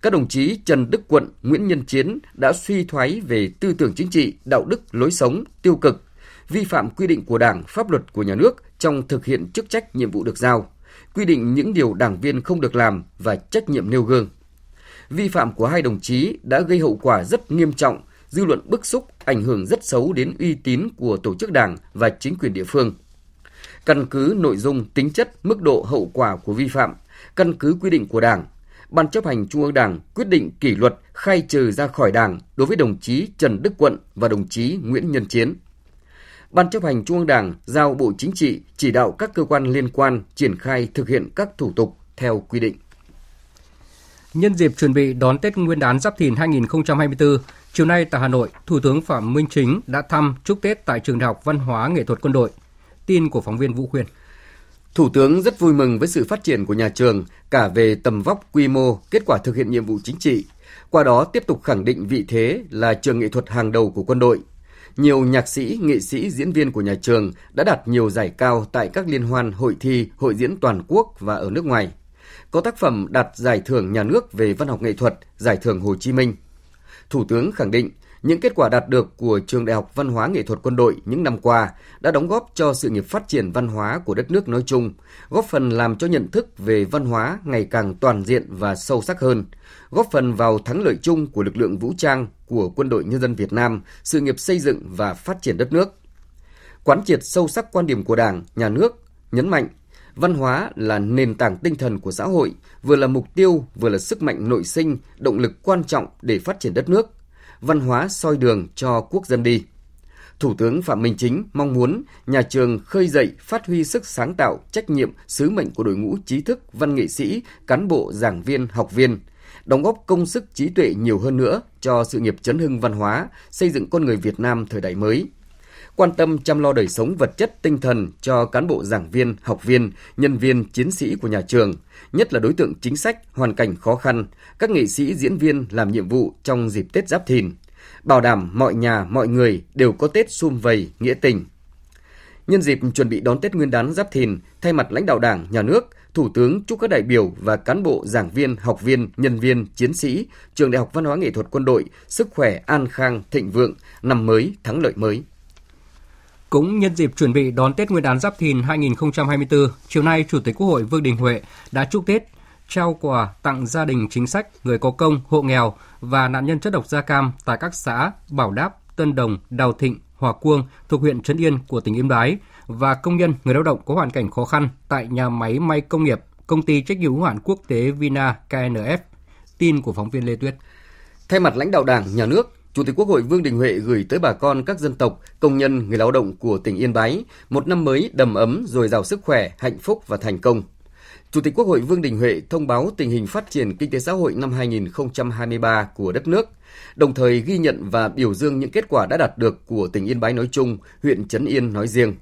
các đồng chí Trần Đức Quận, Nguyễn Nhân Chiến đã suy thoái về tư tưởng chính trị, đạo đức, lối sống, tiêu cực, vi phạm quy định của Đảng, pháp luật của nhà nước trong thực hiện chức trách nhiệm vụ được giao, quy định những điều đảng viên không được làm và trách nhiệm nêu gương. Vi phạm của hai đồng chí đã gây hậu quả rất nghiêm trọng, dư luận bức xúc, ảnh hưởng rất xấu đến uy tín của tổ chức đảng và chính quyền địa phương. Căn cứ nội dung, tính chất, mức độ hậu quả của vi phạm, căn cứ quy định của Đảng, Ban chấp hành Trung ương Đảng quyết định kỷ luật khai trừ ra khỏi Đảng đối với đồng chí Trần Đức Quận và đồng chí Nguyễn Nhân Chiến. Ban chấp hành Trung ương Đảng giao Bộ Chính trị chỉ đạo các cơ quan liên quan triển khai thực hiện các thủ tục theo quy định. Nhân dịp chuẩn bị đón Tết Nguyên đán Giáp Thìn 2024, chiều nay tại Hà Nội, Thủ tướng Phạm Minh Chính đã thăm chúc Tết tại Trường Đại học Văn hóa Nghệ thuật Quân đội. Tin của phóng viên Vũ Khuyên. Thủ tướng rất vui mừng với sự phát triển của nhà trường cả về tầm vóc, quy mô, kết quả thực hiện nhiệm vụ chính trị. Qua đó tiếp tục khẳng định vị thế là trường nghệ thuật hàng đầu của quân đội. Nhiều nhạc sĩ, nghệ sĩ, diễn viên của nhà trường đã đạt nhiều giải cao tại các liên hoan, hội thi, hội diễn toàn quốc và ở nước ngoài. Có tác phẩm đạt giải thưởng nhà nước về văn học nghệ thuật, giải thưởng Hồ Chí Minh. Thủ tướng khẳng định những kết quả đạt được của Trường Đại học Văn hóa Nghệ thuật Quân đội những năm qua đã đóng góp cho sự nghiệp phát triển văn hóa của đất nước nói chung, góp phần làm cho nhận thức về văn hóa ngày càng toàn diện và sâu sắc hơn, góp phần vào thắng lợi chung của lực lượng vũ trang của Quân đội Nhân dân Việt Nam, sự nghiệp xây dựng và phát triển đất nước. Quán triệt sâu sắc quan điểm của Đảng, Nhà nước, nhấn mạnh văn hóa là nền tảng tinh thần của xã hội, vừa là mục tiêu, vừa là sức mạnh nội sinh, động lực quan trọng để phát triển đất nước, văn hóa soi đường cho quốc dân đi. Thủ tướng Phạm Minh Chính mong muốn nhà trường khơi dậy, phát huy sức sáng tạo, trách nhiệm, sứ mệnh của đội ngũ trí thức, văn nghệ sĩ, cán bộ, giảng viên, học viên, đóng góp công sức trí tuệ nhiều hơn nữa cho sự nghiệp chấn hưng văn hóa, xây dựng con người Việt Nam thời đại mới. Quan tâm chăm lo đời sống vật chất tinh thần cho cán bộ giảng viên, học viên, nhân viên, chiến sĩ của nhà trường, nhất là đối tượng chính sách, hoàn cảnh khó khăn, các nghệ sĩ diễn viên làm nhiệm vụ trong dịp Tết Giáp Thìn, bảo đảm mọi nhà, mọi người đều có Tết sum vầy, nghĩa tình. Nhân dịp chuẩn bị đón Tết Nguyên đán Giáp Thìn, thay mặt lãnh đạo Đảng, Nhà nước, Thủ tướng chúc các đại biểu và cán bộ, giảng viên, học viên, nhân viên, chiến sĩ, Trường Đại học Văn hóa Nghệ thuật Quân đội sức khỏe, an khang, thịnh vượng, năm mới, thắng lợi mới. Cũng nhân dịp chuẩn bị đón Tết Nguyên đán Giáp Thìn 2024, chiều nay Chủ tịch Quốc hội Vương Đình Huệ đã chúc Tết trao quà tặng gia đình chính sách, người có công, hộ nghèo và nạn nhân chất độc da cam tại các xã Bảo Đáp, Tân Đồng, Đào Thịnh, Hòa Cuông thuộc huyện Trấn Yên của tỉnh Yên Bái và công nhân người lao động có hoàn cảnh khó khăn tại nhà máy may công nghiệp công ty trách nhiệm hữu hạn quốc tế Vina KNF. Tin của phóng viên Lê Tuyết. Thay mặt lãnh đạo Đảng, Nhà nước, Chủ tịch Quốc hội Vương Đình Huệ gửi tới bà con các dân tộc, công nhân, người lao động của tỉnh Yên Bái một năm mới đầm ấm, dồi dào sức khỏe, hạnh phúc và thành công. Chủ tịch Quốc hội Vương Đình Huệ thông báo tình hình phát triển kinh tế xã hội năm 2023 của đất nước, đồng thời ghi nhận và biểu dương những kết quả đã đạt được của tỉnh Yên Bái nói chung, huyện Trấn Yên nói riêng.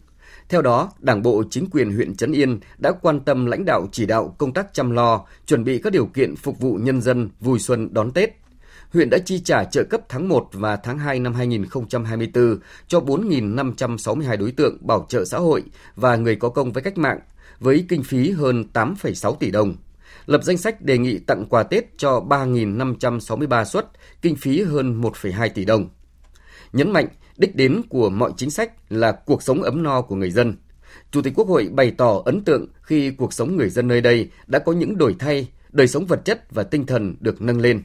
Theo đó, Đảng bộ chính quyền huyện Trấn Yên đã quan tâm lãnh đạo chỉ đạo công tác chăm lo, chuẩn bị các điều kiện phục vụ nhân dân vui xuân đón Tết. Huyện đã chi trả trợ cấp tháng 1 và tháng 2 năm 2024 cho 4.562 đối tượng bảo trợ xã hội và người có công với cách mạng, với kinh phí hơn 8,6 tỷ đồng. Lập danh sách đề nghị tặng quà Tết cho 3.563 suất, kinh phí hơn 1,2 tỷ đồng. Nhấn mạnh, đích đến của mọi chính sách là cuộc sống ấm no của người dân. Chủ tịch Quốc hội bày tỏ ấn tượng khi cuộc sống người dân nơi đây đã có những đổi thay, đời sống vật chất và tinh thần được nâng lên.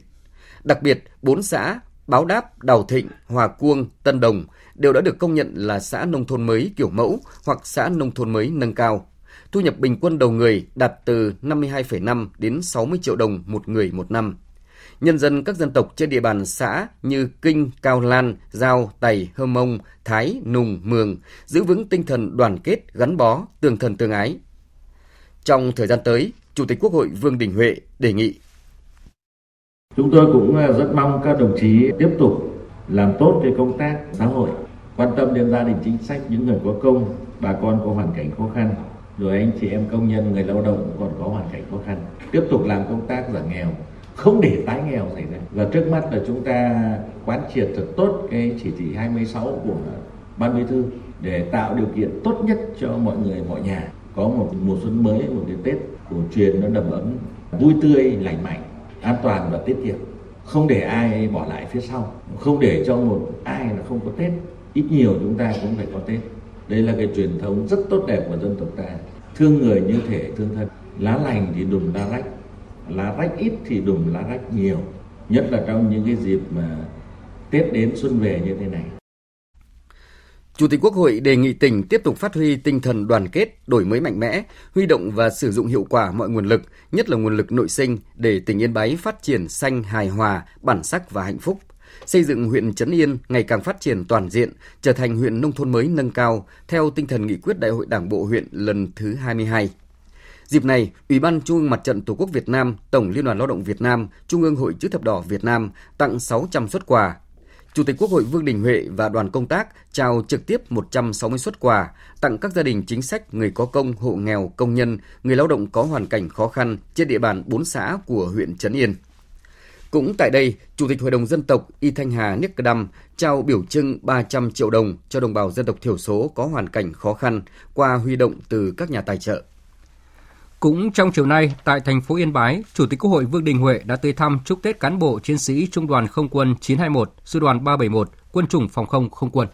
Đặc biệt, bốn xã Báo Đáp, Đào Thịnh, Hòa Cuông, Tân Đồng đều đã được công nhận là xã nông thôn mới kiểu mẫu hoặc xã nông thôn mới nâng cao. Thu nhập bình quân đầu người đạt từ 52,5 đến 60 triệu đồng một người một năm. Nhân dân các dân tộc trên địa bàn xã như Kinh, Cao Lan, Giao, Tày, Hơ Mông, Thái, Nùng, Mường giữ vững tinh thần đoàn kết, gắn bó, tương thân tương ái. Trong thời gian tới, Chủ tịch Quốc hội Vương Đình Huệ đề nghị Chúng tôi cũng ờ, rất mong các đồng chí tiếp tục làm tốt cái công tác xã hội, quan tâm đến gia đình chính sách, những người có công, bà con có hoàn cảnh khó khăn, rồi anh chị em công nhân, người lao động còn có hoàn cảnh khó khăn. Tiếp tục làm công tác giảm nghèo, không để tái nghèo xảy ra. Và trước mắt là chúng ta quán triệt thật tốt cái chỉ thị 26 của Ban Bí thư để tạo điều kiện tốt nhất cho mọi người mọi nhà có một mùa xuân mới, một cái Tết cổ truyền nó đầm ấm, vui tươi, lành mạnh an toàn và tiết kiệm. Không để ai bỏ lại phía sau. Không để cho một ai là không có tết. Ít nhiều chúng ta cũng phải có tết. Đây là cái truyền thống rất tốt đẹp của dân tộc ta. Thương người như thể thương thân. Lá lành thì đùm lá rách. Lá rách ít thì đùm lá rách nhiều. Nhất là trong những cái dịp mà tết đến xuân về như thế này. Chủ tịch Quốc hội đề nghị tỉnh tiếp tục phát huy tinh thần đoàn kết, đổi mới mạnh mẽ, huy động và sử dụng hiệu quả mọi nguồn lực, nhất là nguồn lực nội sinh để tỉnh Yên Bái phát triển xanh hài hòa, bản sắc và hạnh phúc. Xây dựng huyện Trấn Yên ngày càng phát triển toàn diện, trở thành huyện nông thôn mới nâng cao theo tinh thần nghị quyết Đại hội Đảng bộ huyện lần thứ 22. Dịp này, Ủy ban Trung ương Mặt trận Tổ quốc Việt Nam, Tổng Liên đoàn Lao động Việt Nam, Trung ương Hội chữ thập đỏ Việt Nam tặng 600 xuất quà Chủ tịch Quốc hội Vương Đình Huệ và đoàn công tác trao trực tiếp 160 xuất quà tặng các gia đình chính sách, người có công, hộ nghèo, công nhân, người lao động có hoàn cảnh khó khăn trên địa bàn 4 xã của huyện Trấn Yên. Cũng tại đây, Chủ tịch Hội đồng Dân tộc Y Thanh Hà Niếc Đâm trao biểu trưng 300 triệu đồng cho đồng bào dân tộc thiểu số có hoàn cảnh khó khăn qua huy động từ các nhà tài trợ. Cũng trong chiều nay, tại thành phố Yên Bái, Chủ tịch Quốc hội Vương Đình Huệ đã tới thăm chúc Tết cán bộ chiến sĩ Trung đoàn Không quân 921, Sư đoàn 371, Quân chủng Phòng không Không quân.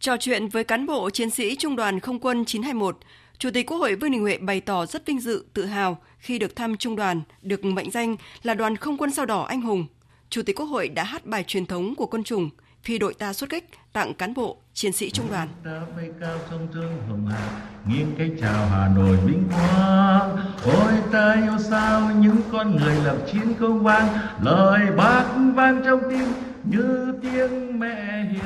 Trò chuyện với cán bộ chiến sĩ Trung đoàn Không quân 921, Chủ tịch Quốc hội Vương Đình Huệ bày tỏ rất vinh dự, tự hào khi được thăm trung đoàn, được mệnh danh là đoàn không quân sao đỏ anh hùng. Chủ tịch Quốc hội đã hát bài truyền thống của quân chủng, phi đội ta xuất kích tặng cán bộ chiến sĩ trung đoàn. cao sông thương hồng hà, nghiêng cái chào Hà Nội vinh quang. Ôi ta yêu sao những con người lập chiến công vang, lời bác vang trong tim như tiếng mẹ hiền.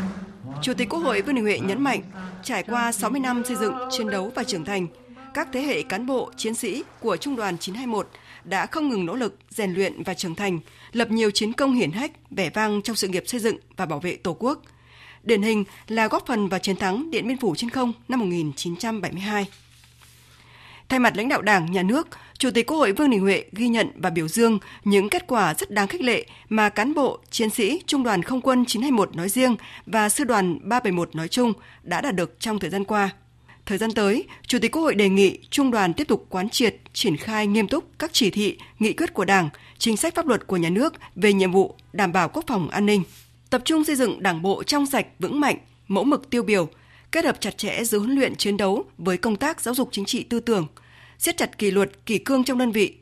Chủ tịch Quốc hội Vương Đình Huệ nhấn mạnh, trải qua 60 năm xây dựng, chiến đấu và trưởng thành, các thế hệ cán bộ, chiến sĩ của Trung đoàn 921 đã không ngừng nỗ lực, rèn luyện và trưởng thành, lập nhiều chiến công hiển hách, vẻ vang trong sự nghiệp xây dựng và bảo vệ Tổ quốc. Điển hình là góp phần vào chiến thắng Điện Biên Phủ trên không năm 1972. Thay mặt lãnh đạo Đảng, Nhà nước, Chủ tịch Quốc hội Vương Đình Huệ ghi nhận và biểu dương những kết quả rất đáng khích lệ mà cán bộ, chiến sĩ Trung đoàn Không quân 921 nói riêng và Sư đoàn 371 nói chung đã đạt được trong thời gian qua. Thời gian tới, Chủ tịch Quốc hội đề nghị Trung đoàn tiếp tục quán triệt, triển khai nghiêm túc các chỉ thị, nghị quyết của Đảng, chính sách pháp luật của nhà nước về nhiệm vụ đảm bảo quốc phòng an ninh. Tập trung xây dựng đảng bộ trong sạch, vững mạnh, mẫu mực tiêu biểu, kết hợp chặt chẽ giữa huấn luyện chiến đấu với công tác giáo dục chính trị tư tưởng, siết chặt kỷ luật, kỷ cương trong đơn vị.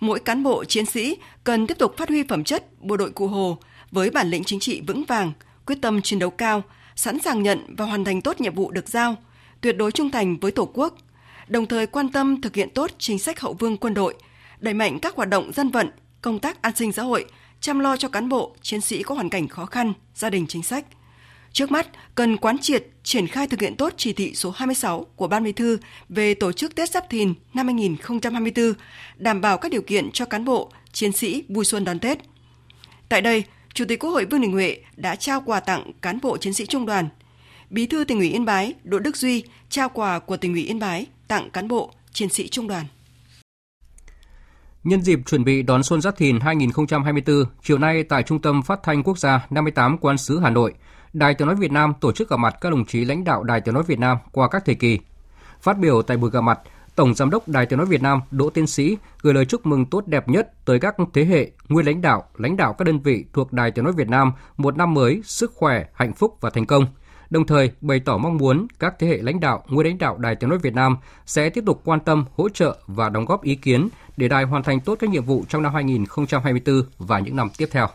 Mỗi cán bộ chiến sĩ cần tiếp tục phát huy phẩm chất bộ đội cụ Hồ với bản lĩnh chính trị vững vàng, quyết tâm chiến đấu cao, sẵn sàng nhận và hoàn thành tốt nhiệm vụ được giao – tuyệt đối trung thành với Tổ quốc, đồng thời quan tâm thực hiện tốt chính sách hậu vương quân đội, đẩy mạnh các hoạt động dân vận, công tác an sinh xã hội, chăm lo cho cán bộ, chiến sĩ có hoàn cảnh khó khăn, gia đình chính sách. Trước mắt, cần quán triệt, triển khai thực hiện tốt chỉ thị số 26 của Ban Bí thư về tổ chức Tết Giáp Thìn năm 2024, đảm bảo các điều kiện cho cán bộ, chiến sĩ vui xuân đón Tết. Tại đây, Chủ tịch Quốc hội Vương Đình Huệ đã trao quà tặng cán bộ chiến sĩ trung đoàn. Bí thư tỉnh ủy Yên Bái Đỗ Đức Duy trao quà của tỉnh ủy Yên Bái tặng cán bộ chiến sĩ trung đoàn. Nhân dịp chuẩn bị đón Xuân Giáp Thìn 2024, chiều nay tại Trung tâm Phát thanh Quốc gia 58 Quan sứ Hà Nội, Đài Tiếng nói Việt Nam tổ chức gặp mặt các đồng chí lãnh đạo Đài Tiếng nói Việt Nam qua các thời kỳ. Phát biểu tại buổi gặp mặt, Tổng Giám đốc Đài Tiếng nói Việt Nam Đỗ Tiến Sĩ gửi lời chúc mừng tốt đẹp nhất tới các thế hệ nguyên lãnh đạo, lãnh đạo các đơn vị thuộc Đài Tiếng nói Việt Nam một năm mới sức khỏe, hạnh phúc và thành công. Đồng thời bày tỏ mong muốn các thế hệ lãnh đạo, nguyên lãnh đạo Đài Tiếng nói Việt Nam sẽ tiếp tục quan tâm, hỗ trợ và đóng góp ý kiến để đài hoàn thành tốt các nhiệm vụ trong năm 2024 và những năm tiếp theo.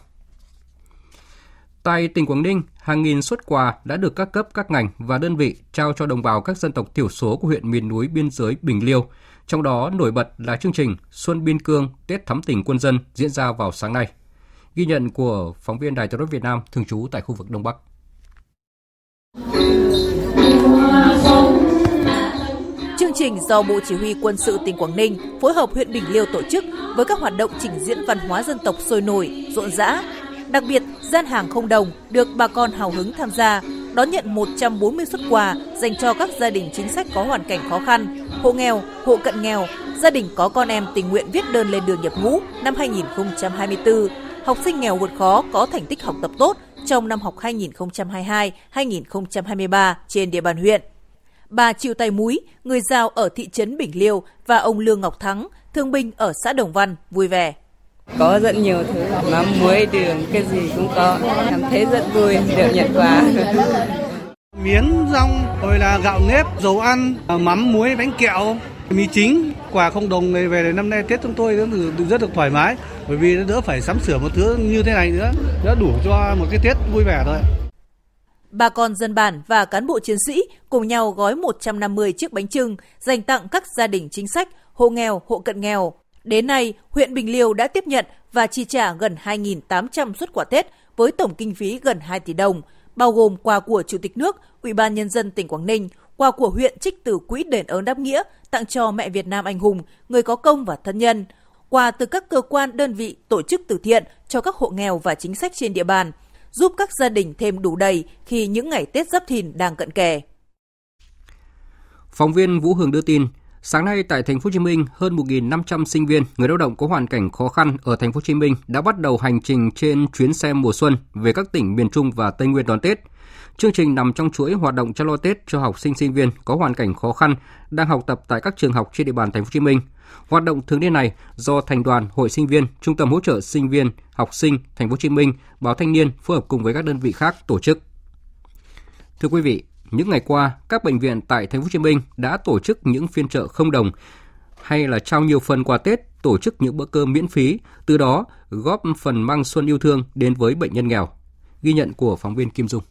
Tại tỉnh Quảng Ninh, hàng nghìn xuất quà đã được các cấp, các ngành và đơn vị trao cho đồng bào các dân tộc thiểu số của huyện miền núi biên giới Bình Liêu. Trong đó nổi bật là chương trình Xuân Biên Cương Tết Thắm Tỉnh Quân dân diễn ra vào sáng nay. Ghi nhận của phóng viên Đài Tiếng nói Việt Nam thường trú tại khu vực Đông Bắc. Trình do Bộ Chỉ huy Quân sự tỉnh Quảng Ninh phối hợp huyện Bình Liêu tổ chức với các hoạt động trình diễn văn hóa dân tộc sôi nổi, rộn rã. Đặc biệt, gian hàng không đồng được bà con hào hứng tham gia, đón nhận 140 xuất quà dành cho các gia đình chính sách có hoàn cảnh khó khăn, hộ nghèo, hộ cận nghèo, gia đình có con em tình nguyện viết đơn lên đường nhập ngũ năm 2024, học sinh nghèo vượt khó có thành tích học tập tốt trong năm học 2022-2023 trên địa bàn huyện. Bà Triệu Tài Múi, người giao ở thị trấn Bình Liêu và ông Lương Ngọc Thắng, thương binh ở xã Đồng Văn, vui vẻ. Có rất nhiều thứ, mắm muối đường, cái gì cũng có. Cảm thấy rất vui được nhận quà. Miến rong, rồi là gạo nếp, dầu ăn, mắm muối, bánh kẹo, mì chính, quà không đồng này về năm nay Tết chúng tôi rất được thoải mái bởi vì nó đỡ phải sắm sửa một thứ như thế này nữa, đã đủ cho một cái Tết vui vẻ thôi. Bà con dân bản và cán bộ chiến sĩ cùng nhau gói 150 chiếc bánh trưng dành tặng các gia đình chính sách, hộ nghèo, hộ cận nghèo. Đến nay, huyện Bình Liêu đã tiếp nhận và chi trả gần 2.800 xuất quà Tết với tổng kinh phí gần 2 tỷ đồng, bao gồm quà của Chủ tịch nước, Ủy ban Nhân dân tỉnh Quảng Ninh, quà của huyện trích từ Quỹ đền ơn đáp nghĩa tặng cho mẹ Việt Nam anh hùng, người có công và thân nhân, quà từ các cơ quan, đơn vị, tổ chức từ thiện cho các hộ nghèo và chính sách trên địa bàn, giúp các gia đình thêm đủ đầy khi những ngày Tết Giáp Thìn đang cận kề. Phóng viên Vũ Hường đưa tin, sáng nay tại thành phố Hồ Chí Minh, hơn 1.500 sinh viên, người lao động có hoàn cảnh khó khăn ở thành phố Hồ Chí Minh đã bắt đầu hành trình trên chuyến xe mùa xuân về các tỉnh miền Trung và Tây Nguyên đón Tết. Chương trình nằm trong chuỗi hoạt động chăm lo Tết cho học sinh sinh viên có hoàn cảnh khó khăn đang học tập tại các trường học trên địa bàn thành phố Hồ Chí Minh. Hoạt động thường niên này do Thành đoàn Hội Sinh viên, Trung tâm hỗ trợ sinh viên, học sinh Thành phố Hồ Chí Minh, Báo Thanh niên phối hợp cùng với các đơn vị khác tổ chức. Thưa quý vị, những ngày qua, các bệnh viện tại Thành phố Hồ Chí Minh đã tổ chức những phiên chợ không đồng hay là trao nhiều phần quà Tết, tổ chức những bữa cơm miễn phí, từ đó góp phần mang xuân yêu thương đến với bệnh nhân nghèo. Ghi nhận của phóng viên Kim Dung.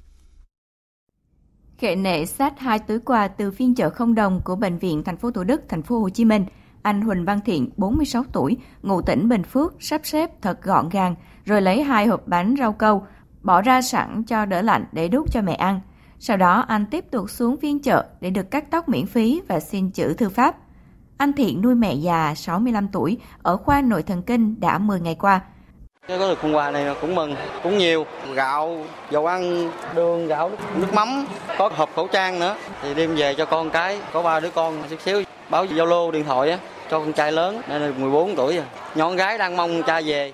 Khệ nệ sát hai túi quà từ phiên chợ không đồng của bệnh viện thành phố Thủ Đức, thành phố Hồ Chí Minh. Anh Huỳnh Văn Thiện, 46 tuổi, ngụ tỉnh Bình Phước, sắp xếp thật gọn gàng, rồi lấy hai hộp bánh rau câu, bỏ ra sẵn cho đỡ lạnh để đút cho mẹ ăn. Sau đó anh tiếp tục xuống phiên chợ để được cắt tóc miễn phí và xin chữ thư pháp. Anh Thiện nuôi mẹ già 65 tuổi ở khoa nội thần kinh đã 10 ngày qua. Có được phần quà này cũng mừng, cũng nhiều. Gạo, dầu ăn, đường, gạo, nước mắm, có hộp khẩu trang nữa. Thì đem về cho con cái, có ba đứa con chút xíu. Báo Zalo điện thoại á, cho con trai lớn, nên là 14 tuổi rồi. Nhọn gái đang mong cha về.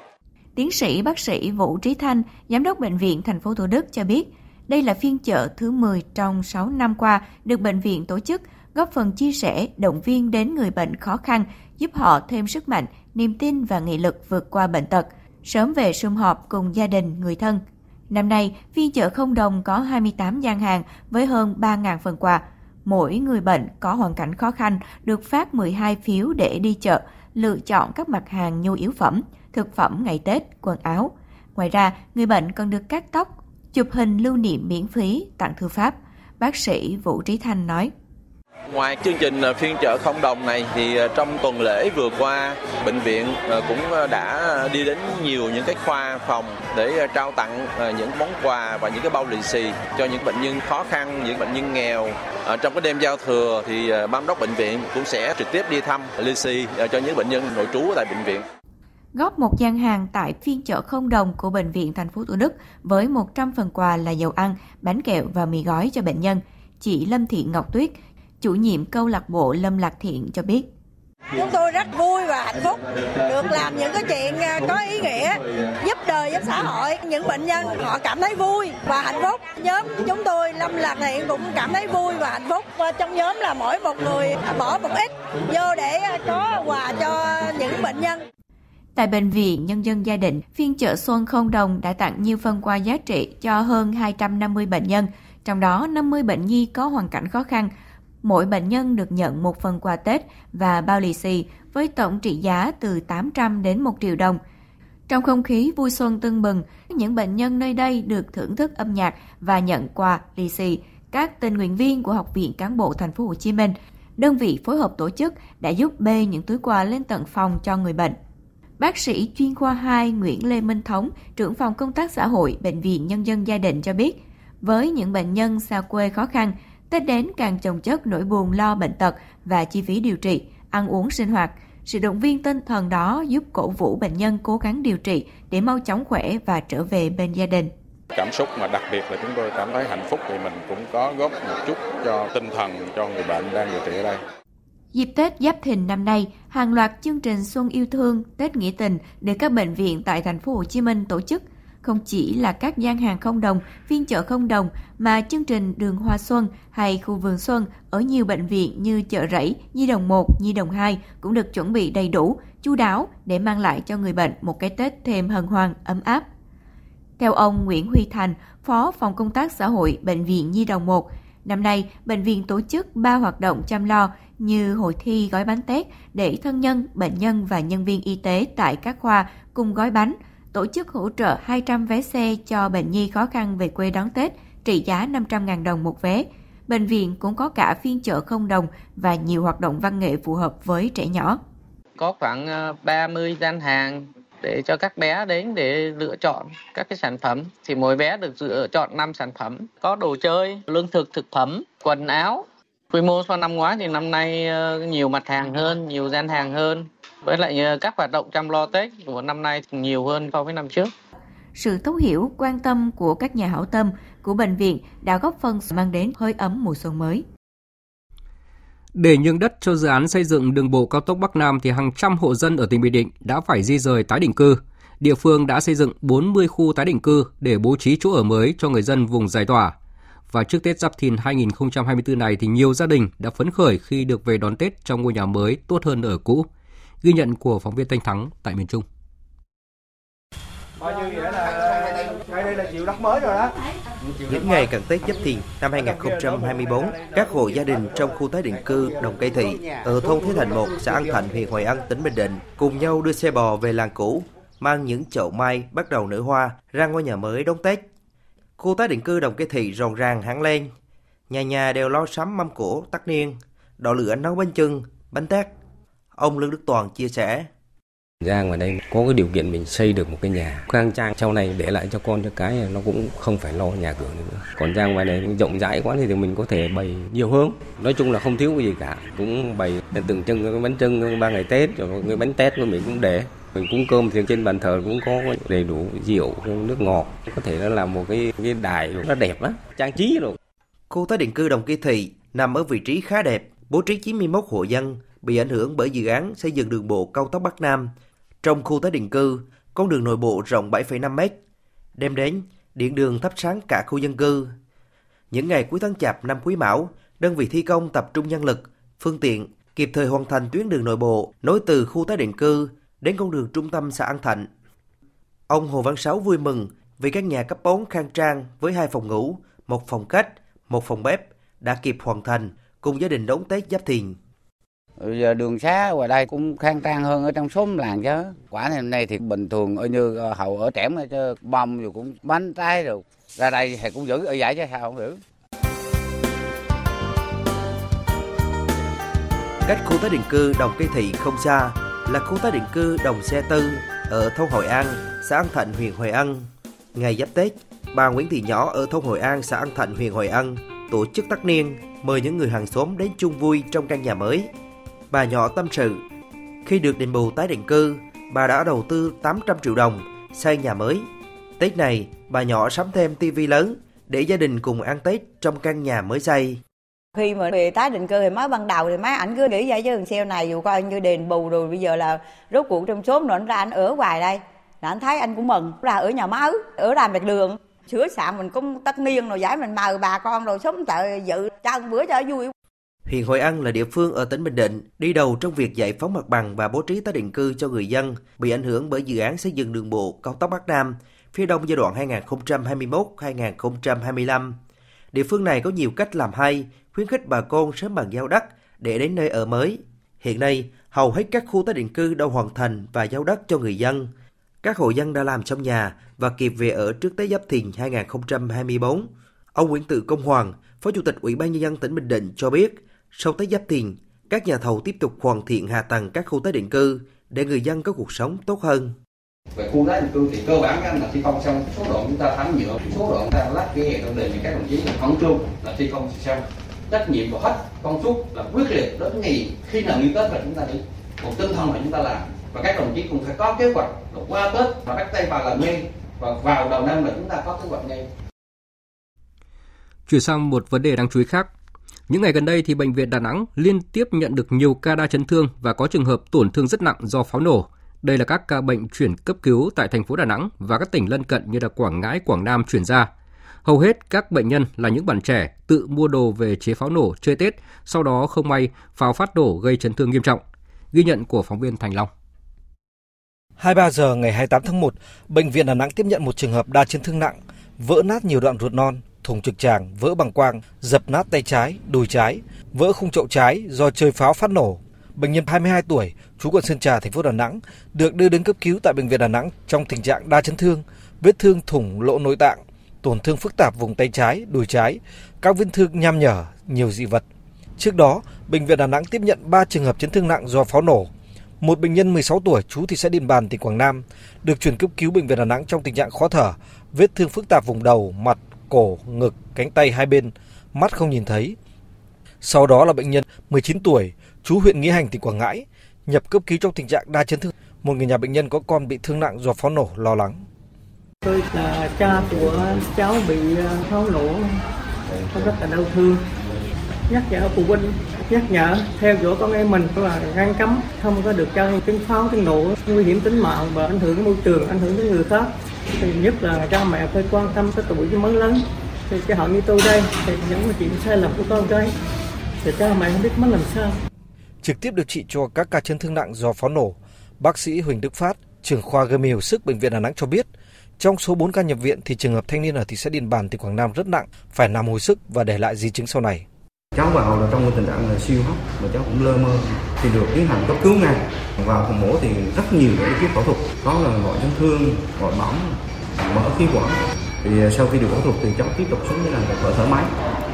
Tiến sĩ bác sĩ Vũ Trí Thanh, giám đốc bệnh viện thành phố Thủ Đức cho biết, đây là phiên chợ thứ 10 trong 6 năm qua được bệnh viện tổ chức, góp phần chia sẻ, động viên đến người bệnh khó khăn, giúp họ thêm sức mạnh, niềm tin và nghị lực vượt qua bệnh tật, sớm về sum họp cùng gia đình, người thân. Năm nay, phiên chợ không đồng có 28 gian hàng với hơn 3.000 phần quà. Mỗi người bệnh có hoàn cảnh khó khăn được phát 12 phiếu để đi chợ, lựa chọn các mặt hàng nhu yếu phẩm, thực phẩm ngày Tết, quần áo. Ngoài ra, người bệnh còn được cắt tóc, chụp hình lưu niệm miễn phí tặng thư pháp. Bác sĩ Vũ Trí Thanh nói. Ngoài chương trình à, phiên chợ không đồng này thì à, trong tuần lễ vừa qua bệnh viện à, cũng đã đi đến nhiều những cái khoa phòng để trao tặng những món quà và những cái bao lì xì cho những bệnh nhân khó khăn, những bệnh nhân nghèo. Trong cái đêm giao thừa thì ban đốc bệnh viện cũng sẽ trực tiếp đi thăm lì xì cho những bệnh nhân nội trú tại bệnh viện góp một gian hàng tại phiên chợ không đồng của Bệnh viện thành phố Thủ Đức với 100 phần quà là dầu ăn, bánh kẹo và mì gói cho bệnh nhân. Chị Lâm Thị Ngọc Tuyết, chủ nhiệm câu lạc bộ Lâm Lạc Thiện cho biết. Chúng tôi rất vui và hạnh phúc được làm những cái chuyện à, có ý nghĩa, giúp đời, giúp xã hội. Những bệnh nhân họ cảm thấy vui và hạnh phúc. Nhóm chúng tôi Lâm Lạc Thiện cũng cảm thấy vui và hạnh phúc. Và trong nhóm là mỗi một người bỏ một ít vô để có quà cho những bệnh nhân. Tại Bệnh viện Nhân dân Gia Định, phiên chợ Xuân Không Đồng đã tặng nhiều phần quà giá trị cho hơn 250 bệnh nhân, trong đó 50 bệnh nhi có hoàn cảnh khó khăn. Mỗi bệnh nhân được nhận một phần quà Tết và bao lì xì với tổng trị giá từ 800 đến 1 triệu đồng. Trong không khí vui xuân tưng bừng, những bệnh nhân nơi đây được thưởng thức âm nhạc và nhận quà lì xì. Các tình nguyện viên của Học viện Cán bộ Thành phố Hồ Chí Minh, đơn vị phối hợp tổ chức đã giúp bê những túi quà lên tận phòng cho người bệnh. Bác sĩ chuyên khoa 2 Nguyễn Lê Minh Thống, trưởng phòng công tác xã hội Bệnh viện Nhân dân Gia Định cho biết, với những bệnh nhân xa quê khó khăn, Tết đến càng chồng chất nỗi buồn lo bệnh tật và chi phí điều trị, ăn uống sinh hoạt. Sự động viên tinh thần đó giúp cổ vũ bệnh nhân cố gắng điều trị để mau chóng khỏe và trở về bên gia đình. Cảm xúc mà đặc biệt là chúng tôi cảm thấy hạnh phúc vì mình cũng có góp một chút cho tinh thần cho người bệnh đang điều trị ở đây. Dịp Tết Giáp Thìn năm nay, hàng loạt chương trình Xuân yêu thương, Tết nghĩa tình được các bệnh viện tại thành phố Hồ Chí Minh tổ chức. Không chỉ là các gian hàng không đồng, phiên chợ không đồng mà chương trình Đường Hoa Xuân hay khu vườn xuân ở nhiều bệnh viện như chợ rẫy, Nhi đồng 1, Nhi đồng 2 cũng được chuẩn bị đầy đủ, chu đáo để mang lại cho người bệnh một cái Tết thêm hân hoan, ấm áp. Theo ông Nguyễn Huy Thành, Phó Phòng Công tác Xã hội Bệnh viện Nhi đồng 1, năm nay bệnh viện tổ chức 3 hoạt động chăm lo như hội thi gói bánh Tết để thân nhân, bệnh nhân và nhân viên y tế tại các khoa cùng gói bánh, tổ chức hỗ trợ 200 vé xe cho bệnh nhi khó khăn về quê đón Tết, trị giá 500.000 đồng một vé. Bệnh viện cũng có cả phiên chợ không đồng và nhiều hoạt động văn nghệ phù hợp với trẻ nhỏ. Có khoảng ờ, 30 gian hàng để cho các bé đến để lựa chọn các cái sản phẩm thì mỗi bé được lựa ờ, chọn 5 sản phẩm có đồ chơi lương thực thực phẩm quần áo Quy mô so năm ngoái thì năm nay ờ, nhiều mặt hàng hơn, nhiều gian hàng hơn. Với lại ờ, các hoạt động chăm lo Tết của năm nay nhiều hơn so với năm trước. Sự thấu hiểu, quan tâm của các nhà hảo tâm của bệnh viện đã góp phần mang đến hơi ấm mùa xuân mới. Để nhường đất cho dự án xây dựng đường bộ cao tốc Bắc Nam thì hàng trăm hộ dân ở tỉnh Bình Định đã phải di rời tái định cư. Địa phương đã xây dựng 40 khu tái định cư để bố trí chỗ ở mới cho người dân vùng giải tỏa. Và trước Tết Giáp Thìn 2024 này thì nhiều gia đình đã phấn khởi khi được về đón Tết trong ngôi nhà mới tốt hơn ở cũ. Ghi nhận của phóng viên Thanh Thắng tại miền Trung. Những ngày cận Tết Giáp Thìn năm 2024, các hộ gia đình trong khu tái định cư Đồng Cây Thị ở thôn Thế Thành 1, xã An Thạnh, huyện Hoài An, tỉnh Bình Định cùng nhau đưa xe bò về làng cũ, mang những chậu mai bắt đầu nở hoa ra ngôi nhà mới đón Tết. Khu tái định cư Đồng Cây Thị rộn ràng hẳn lên. Nhà nhà đều lo sắm mâm cỗ tất niên, đỏ lửa nấu bánh chưng, bánh tét. Ông Lương Đức Toàn chia sẻ. Ra ngoài đây có cái điều kiện mình xây được một cái nhà khang trang sau này để lại cho con cho cái nó cũng không phải lo nhà cửa nữa. Còn ra ngoài này rộng rãi quá thì mình có thể bày nhiều hướng. Nói chung là không thiếu cái gì cả. Cũng bày tượng trưng cái bánh trưng ba ngày Tết rồi cái bánh tét của mình cũng để mình cúng cơm thì trên bàn thờ cũng có đầy đủ rượu nước ngọt có thể nó làm một cái cái đài nó đẹp á trang trí rồi khu tái định cư đồng kỳ thị nằm ở vị trí khá đẹp bố trí 91 hộ dân bị ảnh hưởng bởi dự án xây dựng đường bộ cao tốc Bắc Nam trong khu tái định cư con đường nội bộ rộng 7,5 mét đem đến điện đường thắp sáng cả khu dân cư những ngày cuối tháng chạp năm quý mão đơn vị thi công tập trung nhân lực phương tiện kịp thời hoàn thành tuyến đường nội bộ nối từ khu tái định cư đến con đường trung tâm xã An Thạnh. Ông Hồ Văn Sáu vui mừng vì các nhà cấp 4 khang trang với hai phòng ngủ, một phòng khách, một phòng bếp đã kịp hoàn thành cùng gia đình đón Tết Giáp Thìn. Ừ, giờ đường xá ngoài đây cũng khang trang hơn ở trong xóm làng chứ. Quả này hôm nay thì bình thường ở như hầu hậu ở trẻm chứ bông rồi cũng bánh tay rồi. Ra đây thì cũng giữ ở giải chứ sao không giữ. Cách khu tái định cư Đồng Cây Thị không xa là khu tái định cư Đồng Xe Tư ở thôn Hội An, xã An Thạnh, huyện Hội An. Ngày giáp Tết, bà Nguyễn Thị Nhỏ ở thôn Hội An, xã An Thạnh, huyện Hội An tổ chức tất niên mời những người hàng xóm đến chung vui trong căn nhà mới. Bà Nhỏ tâm sự, khi được đền bù tái định cư, bà đã đầu tư 800 triệu đồng xây nhà mới. Tết này, bà Nhỏ sắm thêm tivi lớn để gia đình cùng ăn Tết trong căn nhà mới xây. Khi mà về tái định cư thì mới ban đầu thì mấy ảnh cứ nghĩ vậy chứ thằng xeo này dù coi như đền bù rồi bây giờ là rốt cuộc trong xóm rồi anh ra anh ở hoài đây. Là anh thấy anh cũng mừng, là ở nhà máu, ở làm việc đường. Sửa sạn mình cũng tất niên rồi giải mình mời bà con rồi sống tại dự cho bữa cho vui. Huyện Hội An là địa phương ở tỉnh Bình Định đi đầu trong việc giải phóng mặt bằng và bố trí tái định cư cho người dân bị ảnh hưởng bởi dự án xây dựng đường bộ cao tốc Bắc Nam phía đông giai đoạn 2021-2025. Địa phương này có nhiều cách làm hay, khuyến khích bà con sớm bàn giao đất để đến nơi ở mới. Hiện nay, hầu hết các khu tái định cư đã hoàn thành và giao đất cho người dân. Các hộ dân đã làm xong nhà và kịp về ở trước Tết Giáp Thìn 2024. Ông Nguyễn Tự Công Hoàng, Phó Chủ tịch Ủy ban Nhân dân tỉnh Bình Định cho biết, sau Tết Giáp Thìn, các nhà thầu tiếp tục hoàn thiện hạ tầng các khu tái định cư để người dân có cuộc sống tốt hơn. Về khu tái định cư thì cơ bản anh là thi công xong số đoạn chúng ta thắng nhựa, số đoạn ta lát vỉa hè đề thì các đồng chí khẩn trương là thi công xong trách nhiệm và hết công suất là quyết liệt đến ngày khi nào như Tết là chúng ta đi một tinh thần là chúng ta làm và các đồng chí cũng phải có kế hoạch là qua Tết và bắt tay vào làm ngay và vào đầu năm là chúng ta có kế hoạch ngay. Chuyển sang một vấn đề đáng chú ý khác. Những ngày gần đây thì bệnh viện Đà Nẵng liên tiếp nhận được nhiều ca đa chấn thương và có trường hợp tổn thương rất nặng do pháo nổ. Đây là các ca bệnh chuyển cấp cứu tại thành phố Đà Nẵng và các tỉnh lân cận như là Quảng Ngãi, Quảng Nam chuyển ra. Hầu hết các bệnh nhân là những bạn trẻ tự mua đồ về chế pháo nổ chơi Tết, sau đó không may pháo phát nổ gây chấn thương nghiêm trọng. Ghi nhận của phóng viên Thành Long. 23 giờ ngày 28 tháng 1, bệnh viện Đà Nẵng tiếp nhận một trường hợp đa chấn thương nặng, vỡ nát nhiều đoạn ruột non, thùng trực tràng, vỡ bằng quang, dập nát tay trái, đùi trái, vỡ khung chậu trái do chơi pháo phát nổ. Bệnh nhân 22 tuổi, trú quận Sơn Trà, thành phố Đà Nẵng, được đưa đến cấp cứu tại bệnh viện Đà Nẵng trong tình trạng đa chấn thương, vết thương thủng lỗ nội tạng, tổn thương phức tạp vùng tay trái, đùi trái, các vết thương nham nhở, nhiều dị vật. Trước đó, bệnh viện Đà Nẵng tiếp nhận 3 trường hợp chấn thương nặng do pháo nổ. Một bệnh nhân 16 tuổi trú thị xã Điện Bàn, tỉnh Quảng Nam, được chuyển cấp cứu bệnh viện Đà Nẵng trong tình trạng khó thở, vết thương phức tạp vùng đầu, mặt, cổ, ngực, cánh tay hai bên, mắt không nhìn thấy. Sau đó là bệnh nhân 19 tuổi, chú huyện Nghĩa Hành, tỉnh Quảng Ngãi, nhập cấp cứu trong tình trạng đa chấn thương. Một người nhà bệnh nhân có con bị thương nặng do pháo nổ lo lắng. Tôi là cha của cháu bị ờ, pháo nổ, rất là đau thương. Nhắc nhở phụ huynh, nhắc nhở theo dõi con em mình là ngăn cấm, không có được cho tiếng pháo, tiếng nổ nguy hiểm tính mạng và ảnh hưởng môi trường, ảnh hưởng đến người khác. Thì nhất là cha mẹ phải quan tâm tới tuổi mới lớn. Thì cái họ như tôi đây, thì những chuyện sai lầm của con cái, thì cha mẹ không biết mất làm sao. Trực tiếp điều trị cho các ca chấn thương nặng do pháo nổ, bác sĩ Huỳnh Đức Phát, trưởng khoa gây mê hồi sức bệnh viện Đà Nẵng cho biết, trong số 4 ca nhập viện thì trường hợp thanh niên ở thị xã Điện Bàn, tỉnh Quảng Nam rất nặng, phải nằm hồi sức và để lại di chứng sau này. Cháu vào là trong tình trạng là siêu hấp mà cháu cũng lơ mơ thì được tiến hành cấp cứu ngay. Vào phòng mổ thì rất nhiều những cái phẫu thuật, có là gọi chấn thương, gọi bỏng, mở khí quản. Thì à, sau khi được phẫu thuật thì cháu tiếp tục xuống với là thở thở máy,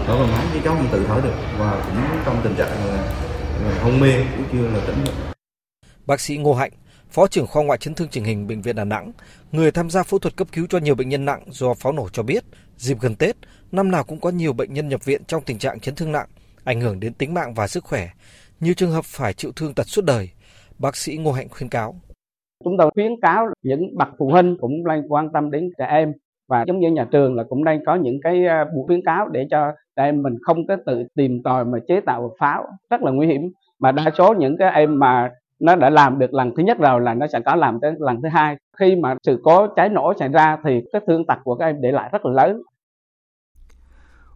thở bằng máy chứ cháu không tự thở được và cũng trong tình trạng là, là hôn mê cũng chưa là tỉnh được. Bác sĩ Ngô Hạnh, Phó trưởng khoa ngoại chấn thương chỉnh hình bệnh viện Đà Nẵng, người tham gia phẫu thuật cấp cứu cho nhiều bệnh nhân nặng do pháo nổ cho biết, dịp gần Tết, năm nào cũng có nhiều bệnh nhân nhập viện trong tình trạng chấn thương nặng, ảnh hưởng đến tính mạng và sức khỏe. Nhiều trường hợp phải chịu thương tật suốt đời. Bác sĩ Ngô Hạnh khuyến cáo. Chúng tôi khuyến cáo những bậc phụ huynh cũng đang quan tâm đến trẻ em và giống như nhà trường là cũng đang có những cái à, buổi khuyến cáo để cho trẻ em mình không có tự tìm tòi mà chế tạo pháo rất là nguy hiểm mà đa số những cái em mà nó đã làm được lần thứ nhất rồi là nó sẽ có làm tới lần thứ hai khi mà sự cố cháy nổ xảy ra thì cái thương tật của các em để lại rất là lớn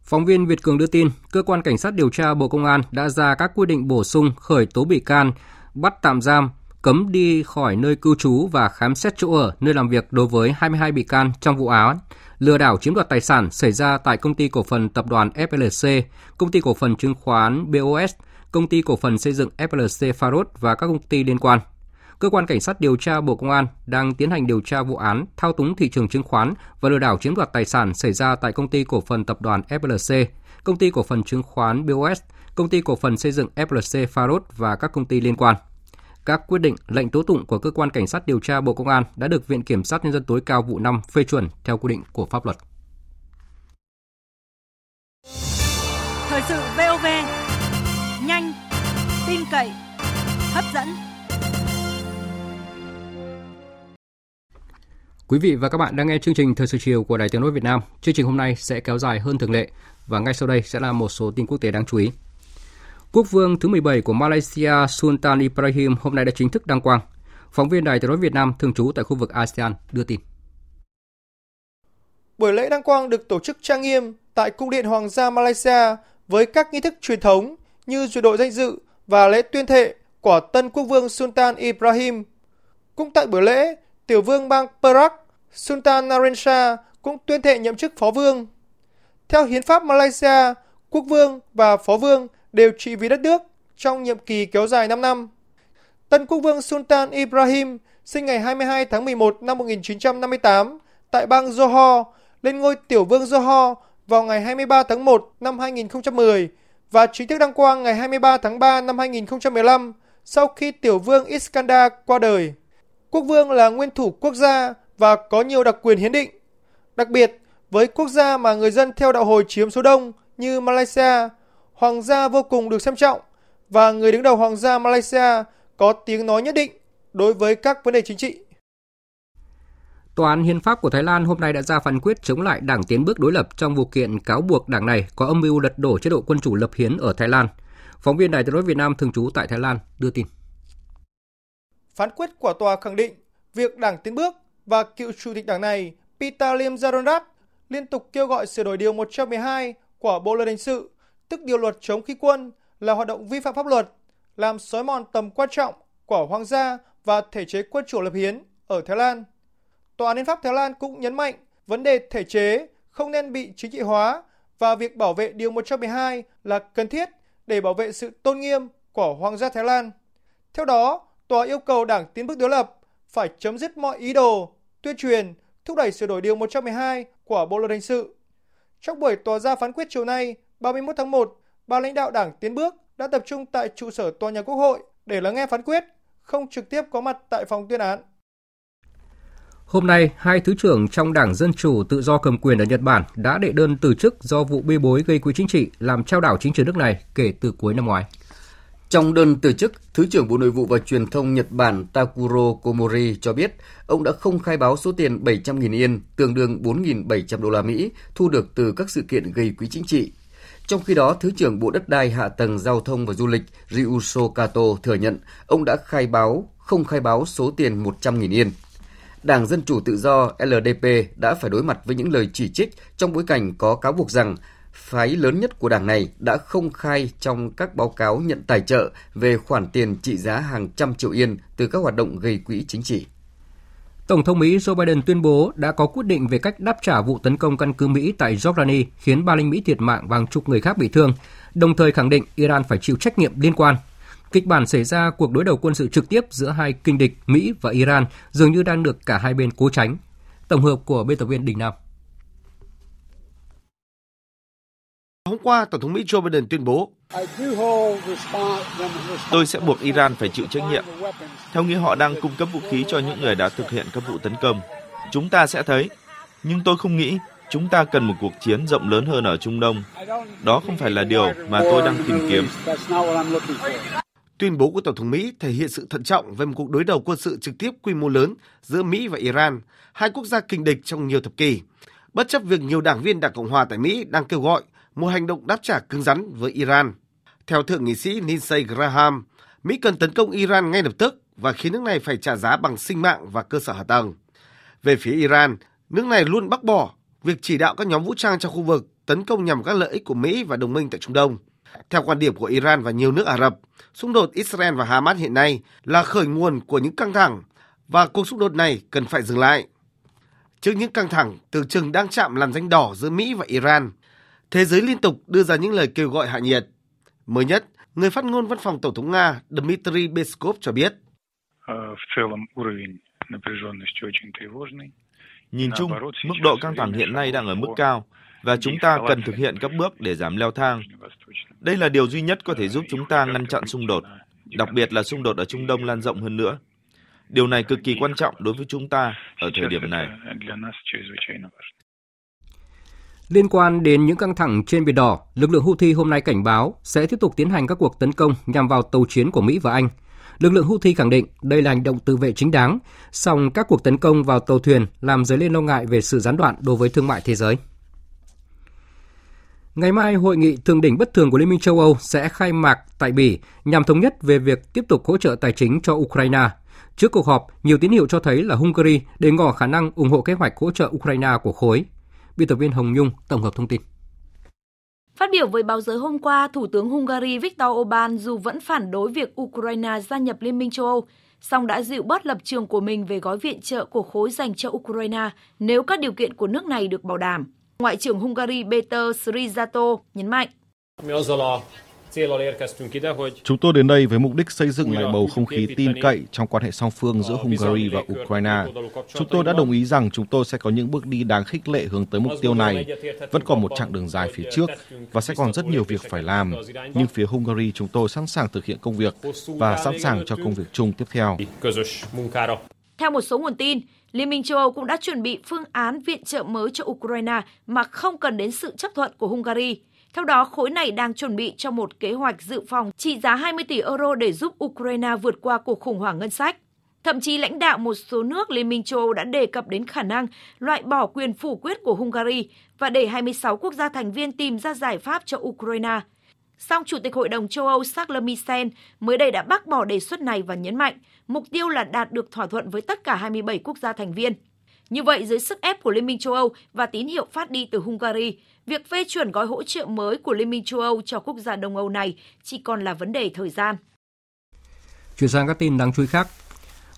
Phóng viên Việt Cường đưa tin, cơ quan cảnh sát điều tra Bộ Công an đã ra các quy định bổ sung khởi tố bị can, bắt tạm giam, cấm đi khỏi nơi cư trú và khám xét chỗ ở, nơi làm việc đối với 22 bị can trong vụ án lừa đảo chiếm đoạt tài sản xảy ra tại công ty cổ phần tập đoàn FLC, công ty cổ phần chứng khoán BOS, công ty cổ phần xây dựng FLC Farod và các công ty liên quan. Cơ quan Cảnh sát điều tra Bộ Công an đang tiến hành điều tra vụ án thao túng thị trường chứng khoán và lừa đảo chiếm đoạt tài sản xảy ra tại công ty cổ phần tập đoàn FLC, công ty cổ phần chứng khoán BOS, công ty cổ phần xây dựng FLC Farod và các công ty liên quan. Các quyết định, lệnh tố tụng của cơ quan cảnh sát điều tra Bộ Công an đã được Viện kiểm sát nhân dân tối cao vụ 5 phê chuẩn theo quy định của pháp luật. Thời sự VOV nhanh, tin cậy, hấp dẫn. Quý vị và các bạn đang nghe chương trình Thời sự chiều của Đài Tiếng nói Việt Nam. Chương trình hôm nay sẽ kéo dài hơn thường lệ và ngay sau đây sẽ là một số tin quốc tế đáng chú ý. Quốc vương thứ 17 của Malaysia Sultan Ibrahim hôm nay đã chính thức đăng quang. Phóng viên Đài Tiếng nói Việt Nam thường trú tại khu vực ASEAN đưa tin. Buổi lễ đăng quang được tổ chức trang nghiêm tại Cung điện Hoàng gia Malaysia với các nghi thức truyền thống như duyệt đội danh dự và lễ tuyên thệ của tân quốc vương Sultan Ibrahim. Cũng tại buổi lễ, tiểu vương bang Perak Sultan Narendra Shah cũng tuyên thệ nhậm chức phó vương. Theo hiến pháp Malaysia, quốc vương và phó vương đều trị vì đất nước trong nhiệm kỳ kéo dài 5 năm. Tân quốc vương Sultan Ibrahim sinh ngày 22 tháng 11 năm 1958 tại bang Johor, lên ngôi tiểu vương Johor vào ngày 23 tháng 1 năm 2010 và chính thức đăng quang ngày 23 tháng 3 năm 2015 sau khi tiểu vương Iskandar qua đời. Quốc vương là nguyên thủ quốc gia và có nhiều đặc quyền hiến định. Đặc biệt, với quốc gia mà người dân theo đạo hồi chiếm số đông như Malaysia, hoàng gia vô cùng được xem trọng và người đứng đầu hoàng gia Malaysia có tiếng nói nhất định đối với các vấn đề chính trị. Tòa án Hiến pháp của Thái Lan hôm nay đã ra phán quyết chống lại Đảng Tiến bước đối lập trong vụ kiện cáo buộc đảng này có âm mưu lật đổ chế độ quân chủ lập hiến ở Thái Lan. Phóng viên Đài tiếng nói Việt Nam thường trú tại Thái Lan đưa tin. Phán quyết của tòa khẳng định việc Đảng Tiến bước và cựu chủ tịch đảng này Peter Lim Zaronrat liên tục kêu gọi sửa đổi điều 112 của Bộ luật hình sự, tức điều luật chống khí quân là hoạt động vi phạm pháp luật, làm xói mòn tầm quan trọng của hoàng gia và thể chế quân chủ lập hiến ở Thái Lan. Tòa án Hiến pháp Thái Lan cũng nhấn mạnh vấn đề thể chế không nên bị chính trị hóa và việc bảo vệ điều 112 là cần thiết để bảo vệ sự tôn nghiêm của Hoàng gia Thái Lan. Theo đó, tòa yêu cầu Đảng Tiến bước đối lập phải chấm dứt mọi ý đồ, tuyên truyền, thúc đẩy sửa đổi điều 112 của Bộ luật hình sự. Trong buổi tòa ra phán quyết chiều nay, 31 tháng 1, ba lãnh đạo Đảng Tiến bước đã tập trung tại trụ sở tòa nhà Quốc hội để lắng nghe phán quyết, không trực tiếp có mặt tại phòng tuyên án. Hôm nay, hai thứ trưởng trong Đảng Dân Chủ Tự do cầm quyền ở Nhật Bản đã đệ đơn từ chức do vụ bê bối gây quỹ chính trị làm trao đảo chính trường nước này kể từ cuối năm ngoái. Trong đơn từ chức, Thứ trưởng Bộ Nội vụ và Truyền thông Nhật Bản Takuro Komori cho biết ông đã không khai báo số tiền 700.000 yên, tương đương 4.700 đô la Mỹ, thu được từ các sự kiện gây quỹ chính trị. Trong khi đó, Thứ trưởng Bộ Đất đai Hạ tầng Giao thông và Du lịch Ryuso Kato thừa nhận ông đã khai báo không khai báo số tiền 100.000 yên. Đảng Dân Chủ Tự do LDP đã phải đối mặt với những lời chỉ trích trong bối cảnh có cáo buộc rằng phái lớn nhất của đảng này đã không khai trong các báo cáo nhận tài trợ về khoản tiền trị giá hàng trăm triệu yên từ các hoạt động gây quỹ chính trị. Tổng thống Mỹ Joe Biden tuyên bố đã có quyết định về cách đáp trả vụ tấn công căn cứ Mỹ tại Jordani khiến ba lính Mỹ thiệt mạng và hàng chục người khác bị thương, đồng thời khẳng định Iran phải chịu trách nhiệm liên quan. Kịch bản xảy ra cuộc đối đầu quân sự trực tiếp giữa hai kinh địch Mỹ và Iran dường như đang được cả hai bên cố tránh. Tổng hợp của biên tập viên Đình Nam. Hôm qua, Tổng thống Mỹ Joe Biden tuyên bố Tôi sẽ buộc Iran phải chịu trách nhiệm. Theo nghĩa họ đang cung cấp vũ khí cho những người đã thực hiện các vụ tấn công. Chúng ta sẽ thấy. Nhưng tôi không nghĩ chúng ta cần một cuộc chiến rộng lớn hơn ở Trung Đông. Đó không phải là điều mà tôi đang tìm kiếm. Tuyên bố của Tổng thống Mỹ thể hiện sự thận trọng về một cuộc đối đầu quân sự trực tiếp quy mô lớn giữa Mỹ và Iran, hai quốc gia kình địch trong nhiều thập kỷ. Bất chấp việc nhiều đảng viên Đảng Cộng hòa tại Mỹ đang kêu gọi một hành động đáp trả cứng rắn với Iran. Theo Thượng nghị sĩ Lindsey Graham, Mỹ cần tấn công Iran ngay lập tức và khiến nước này phải trả giá bằng sinh mạng và cơ sở hạ tầng. Về phía Iran, nước này luôn bác bỏ việc chỉ đạo các nhóm vũ trang trong khu vực tấn công nhằm các lợi ích của Mỹ và đồng minh tại Trung Đông. Theo quan điểm của Iran và nhiều nước Ả Rập, xung đột Israel và Hamas hiện nay là khởi nguồn của những căng thẳng và cuộc xung đột này cần phải dừng lại. Trước những căng thẳng tưởng chừng đang chạm làn danh đỏ giữa Mỹ và Iran, thế giới liên tục đưa ra những lời kêu gọi hạ nhiệt. Mới nhất, người phát ngôn văn phòng Tổng thống Nga Dmitry Peskov cho biết. Nhìn chung, mức độ căng thẳng hiện nay đang ở mức cao. và chúng ta cần thực hiện các bước để giảm leo thang. Đây là điều duy nhất có thể giúp chúng ta ngăn chặn xung đột, đặc biệt là xung đột ở Trung Đông lan rộng hơn nữa. Điều này cực kỳ quan trọng đối với chúng ta ở thời điểm này. Liên quan đến những căng thẳng trên Biển Đỏ, lực lượng Houthi hôm nay cảnh báo sẽ tiếp tục tiến hành các cuộc tấn công nhằm vào tàu chiến của Mỹ và Anh. Lực lượng Houthi khẳng định đây là hành động tự vệ chính đáng, song các cuộc tấn công vào tàu thuyền làm dấy lên lo ngại về sự gián đoạn đối với thương mại thế giới. Ngày mai, hội nghị thượng đỉnh bất thường của Liên minh châu Âu sẽ khai mạc tại Bỉ nhằm thống nhất về việc tiếp tục hỗ trợ tài chính cho Ukraine. Trước cuộc họp, nhiều tín hiệu cho thấy là Hungary để ngỏ khả năng ủng hộ kế hoạch hỗ trợ Ukraine của khối. Biên tập viên Hồng Nhung tổng hợp thông tin. Phát biểu với báo giới hôm qua, Thủ tướng Hungary Viktor Orbán dù vẫn phản đối việc Ukraine gia nhập Liên minh châu Âu, song đã dịu bớt lập trường của mình về gói viện trợ của khối dành cho Ukraine nếu các điều kiện của nước này được bảo đảm. Ngoại trưởng Hungary Peter Srizato nhấn mạnh. Chúng tôi đến đây với mục đích xây dựng lại bầu không khí tin cậy trong quan hệ song phương giữa Hungary và Ukraine. Chúng tôi đã đồng ý rằng chúng tôi sẽ có những bước đi đáng khích lệ hướng tới mục tiêu này. Vẫn còn một chặng đường dài phía trước và sẽ còn rất nhiều việc phải làm. Nhưng phía Hungary chúng tôi sẵn sàng thực hiện công việc và sẵn sàng cho công việc chung tiếp theo. Theo một số nguồn tin, Liên minh châu Âu cũng đã chuẩn bị phương án viện trợ mới cho Ukraine mà không cần đến sự chấp thuận của Hungary. Theo đó, khối này đang chuẩn bị cho một kế hoạch dự phòng trị giá 20 tỷ euro để giúp Ukraine vượt qua cuộc khủng hoảng ngân sách. Thậm chí lãnh đạo một số nước Liên minh châu Âu đã đề cập đến khả năng loại bỏ quyền phủ quyết của Hungary và để 26 quốc gia thành viên tìm ra giải pháp cho Ukraine. Song Chủ tịch Hội đồng châu Âu Charles Michel mới đây đã bác bỏ đề xuất này và nhấn mạnh mục tiêu là đạt được thỏa thuận với tất cả 27 quốc gia thành viên. Như vậy, dưới sức ép của Liên minh châu Âu và tín hiệu phát đi từ Hungary, việc phê chuẩn gói hỗ trợ mới của Liên minh châu Âu cho quốc gia Đông Âu này chỉ còn là vấn đề thời gian. Chuyển sang các tin đáng chú ý khác.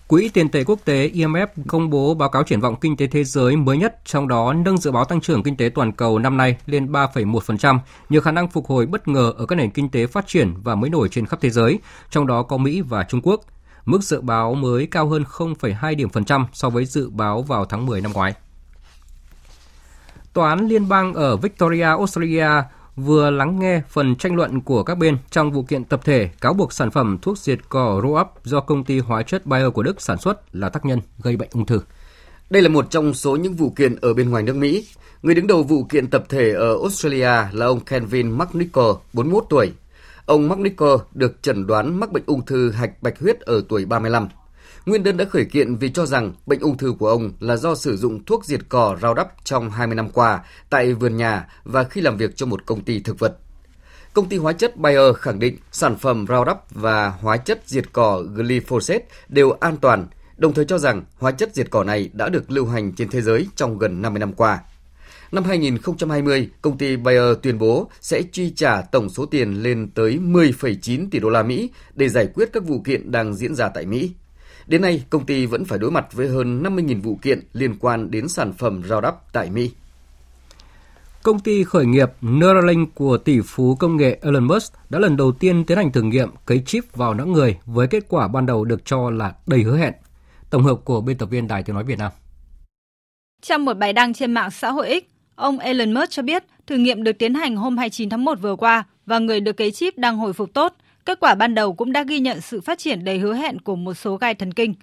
Quỹ tiền tệ quốc tế IMF công bố báo cáo triển vọng kinh tế thế giới mới nhất, trong đó nâng dự báo tăng trưởng kinh tế toàn cầu năm nay lên 3,1%, nhờ khả năng phục hồi bất ngờ ở các nền kinh tế phát triển và mới nổi trên khắp thế giới, trong đó có Mỹ và Trung Quốc. Mức dự báo mới cao hơn 0,2 điểm phần trăm so với dự báo vào tháng 10 năm ngoái. Tòa án liên bang ở Victoria, Australia vừa lắng nghe phần tranh luận của các bên trong vụ kiện tập thể cáo buộc sản phẩm thuốc diệt cỏ Roab do công ty hóa chất Bayer của Đức sản xuất là tác nhân gây bệnh ung thư. Đây là một trong số những vụ kiện ở bên ngoài nước Mỹ. Người đứng đầu vụ kiện tập thể ở Australia là ông Kevin McNichol, 41 tuổi. Ông McNichol được chẩn đoán mắc bệnh ung thư hạch bạch huyết ở tuổi 35. Nguyên đơn đã khởi kiện vì cho rằng bệnh ung thư của ông là do sử dụng thuốc diệt cỏ rau đắp trong 20 năm qua tại vườn nhà và khi làm việc cho một công ty thực vật. Công ty hóa chất Bayer khẳng định sản phẩm Roundup và hóa chất diệt cỏ glyphosate đều an toàn, đồng thời cho rằng hóa chất diệt cỏ này đã được lưu hành trên thế giới trong gần 50 năm qua. Năm 2020, công ty Bayer tuyên bố sẽ chi trả tổng số tiền lên tới 10,9 tỷ đô la Mỹ để giải quyết các vụ kiện đang diễn ra tại Mỹ. Đến nay, công ty vẫn phải đối mặt với hơn 50.000 vụ kiện liên quan đến sản phẩm Roundup tại Mỹ. Công ty khởi nghiệp Neuralink của tỷ phú công nghệ Elon Musk đã lần đầu tiên tiến hành thử nghiệm cấy chip vào não người với kết quả ban đầu được cho là đầy hứa hẹn. Tổng hợp của biên tập viên Đài Tiếng Nói Việt Nam. Trong một bài đăng trên mạng xã hội X, ông Elon Musk cho biết thử nghiệm được tiến hành hôm 29 tháng 1 vừa qua và người được cấy chip đang hồi phục tốt. Kết quả ban đầu cũng đã ghi nhận sự phát triển đầy hứa hẹn của một số gai thần kinh.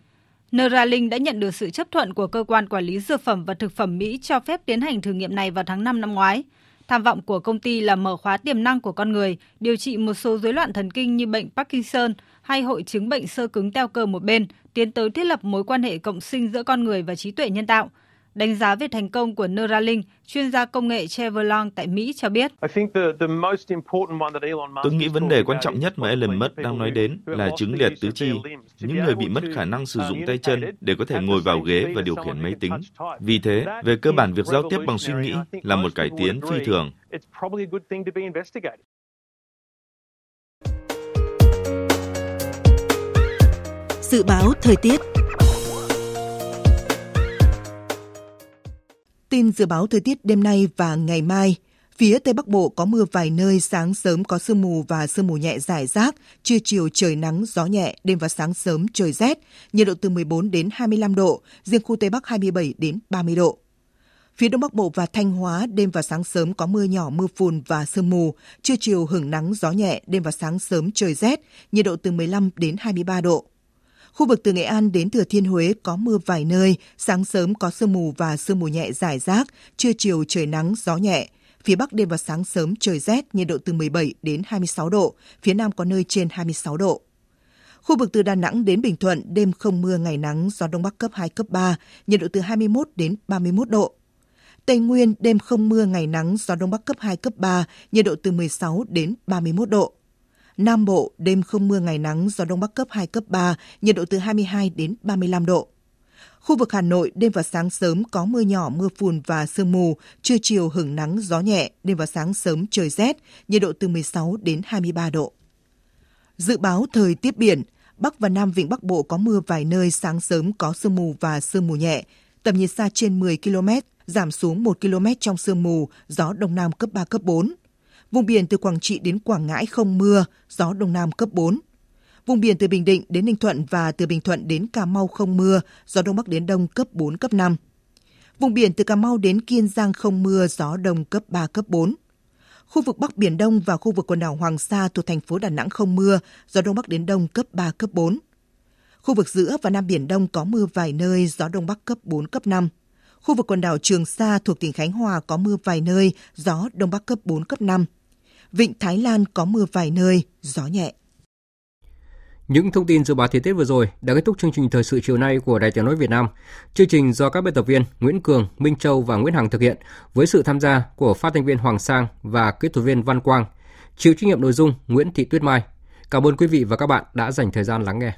Neuralink đã nhận được sự chấp thuận của cơ quan quản lý dược phẩm và thực phẩm Mỹ cho phép tiến hành thử nghiệm này vào tháng 5 năm ngoái. Tham vọng của công ty là mở khóa tiềm năng của con người, điều trị một số rối loạn thần kinh như bệnh Parkinson hay hội chứng bệnh sơ cứng teo cơ một bên, tiến tới thiết lập mối quan hệ cộng sinh giữa con người và trí tuệ nhân tạo – Đánh giá về thành công của Neuralink, chuyên gia công nghệ Trevor Long tại Mỹ cho biết. Tôi nghĩ vấn đề quan trọng nhất mà Elon Musk đang nói đến là chứng liệt tứ chi, những người bị mất khả năng sử dụng tay chân để có thể ngồi vào ghế và điều khiển máy tính. Vì thế, về cơ bản việc giao tiếp bằng suy nghĩ là một cải tiến phi thường. Dự báo thời tiết Tin dự báo thời tiết đêm nay và ngày mai. Phía Tây Bắc Bộ có mưa vài nơi, sáng sớm có sương mù và sương mù nhẹ rải rác, trưa chiều trời nắng, gió nhẹ, đêm và sáng sớm trời rét, nhiệt độ từ 14 đến 25 độ, riêng khu Tây Bắc 27 đến 30 độ. Phía Đông Bắc Bộ và Thanh Hóa đêm và sáng sớm có mưa nhỏ, mưa phùn và sương mù, trưa chiều hưởng nắng gió nhẹ, đêm và sáng sớm trời rét, nhiệt độ từ 15 đến 23 độ. Khu vực từ Nghệ An đến Thừa Thiên Huế có mưa vài nơi, sáng sớm có sương mù và sương mù nhẹ rải rác, trưa chiều trời nắng, gió nhẹ. Phía Bắc đêm và sáng sớm trời rét, nhiệt độ từ 17 đến 26 độ, phía Nam có nơi trên 26 độ. Khu vực từ Đà Nẵng đến Bình Thuận đêm không mưa ngày nắng, gió Đông Bắc cấp 2, cấp 3, nhiệt độ từ 21 đến 31 độ. Tây Nguyên đêm không mưa ngày nắng, gió Đông Bắc cấp 2, cấp 3, nhiệt độ từ 16 đến 31 độ. Nam Bộ đêm không mưa ngày nắng, gió Đông Bắc cấp 2, cấp 3, nhiệt độ từ 22 đến 35 độ. Khu vực Hà Nội đêm và sáng sớm có mưa nhỏ, mưa phùn và sương mù, trưa chiều hưởng nắng, gió nhẹ, đêm và sáng sớm trời rét, nhiệt độ từ 16 đến 23 độ. Dự báo thời tiết biển, Bắc và Nam Vịnh Bắc Bộ có mưa vài nơi, sáng sớm có sương mù và sương mù nhẹ, tầm nhìn xa trên 10 km, giảm xuống 1 km trong sương mù, gió Đông Nam cấp 3, cấp 4. Vùng biển từ Quảng Trị đến Quảng Ngãi không mưa, gió Đông Nam cấp 4. Vùng biển từ Bình Định đến Ninh Thuận và từ Bình Thuận đến Cà Mau không mưa, gió Đông Bắc đến Đông cấp 4, cấp 5. Vùng biển từ Cà Mau đến Kiên Giang không mưa, gió Đông cấp 3, cấp 4. Khu vực Bắc Biển Đông và khu vực quần đảo Hoàng Sa thuộc thành phố Đà Nẵng không mưa, gió Đông Bắc đến Đông cấp 3, cấp 4. Khu vực giữa và Nam Biển Đông có mưa vài nơi, gió Đông Bắc cấp 4, cấp 5. Khu vực quần đảo Trường Sa thuộc tỉnh Khánh Hòa có mưa vài nơi, gió Đông Bắc cấp 4, cấp 5. Vịnh Thái Lan có mưa vài nơi, gió nhẹ. Những thông tin dự báo thời tiết vừa rồi đã kết thúc chương trình thời sự chiều nay của Đài Tiếng nói Việt Nam. Chương trình do các biên tập viên Nguyễn Cường, Minh Châu và Nguyễn Hằng thực hiện với sự tham gia của phát thanh viên Hoàng Sang và kỹ thuật viên Văn Quang. Chịu trách nhiệm nội dung Nguyễn Thị Tuyết Mai. Cảm ơn quý vị và các bạn đã dành thời gian lắng nghe.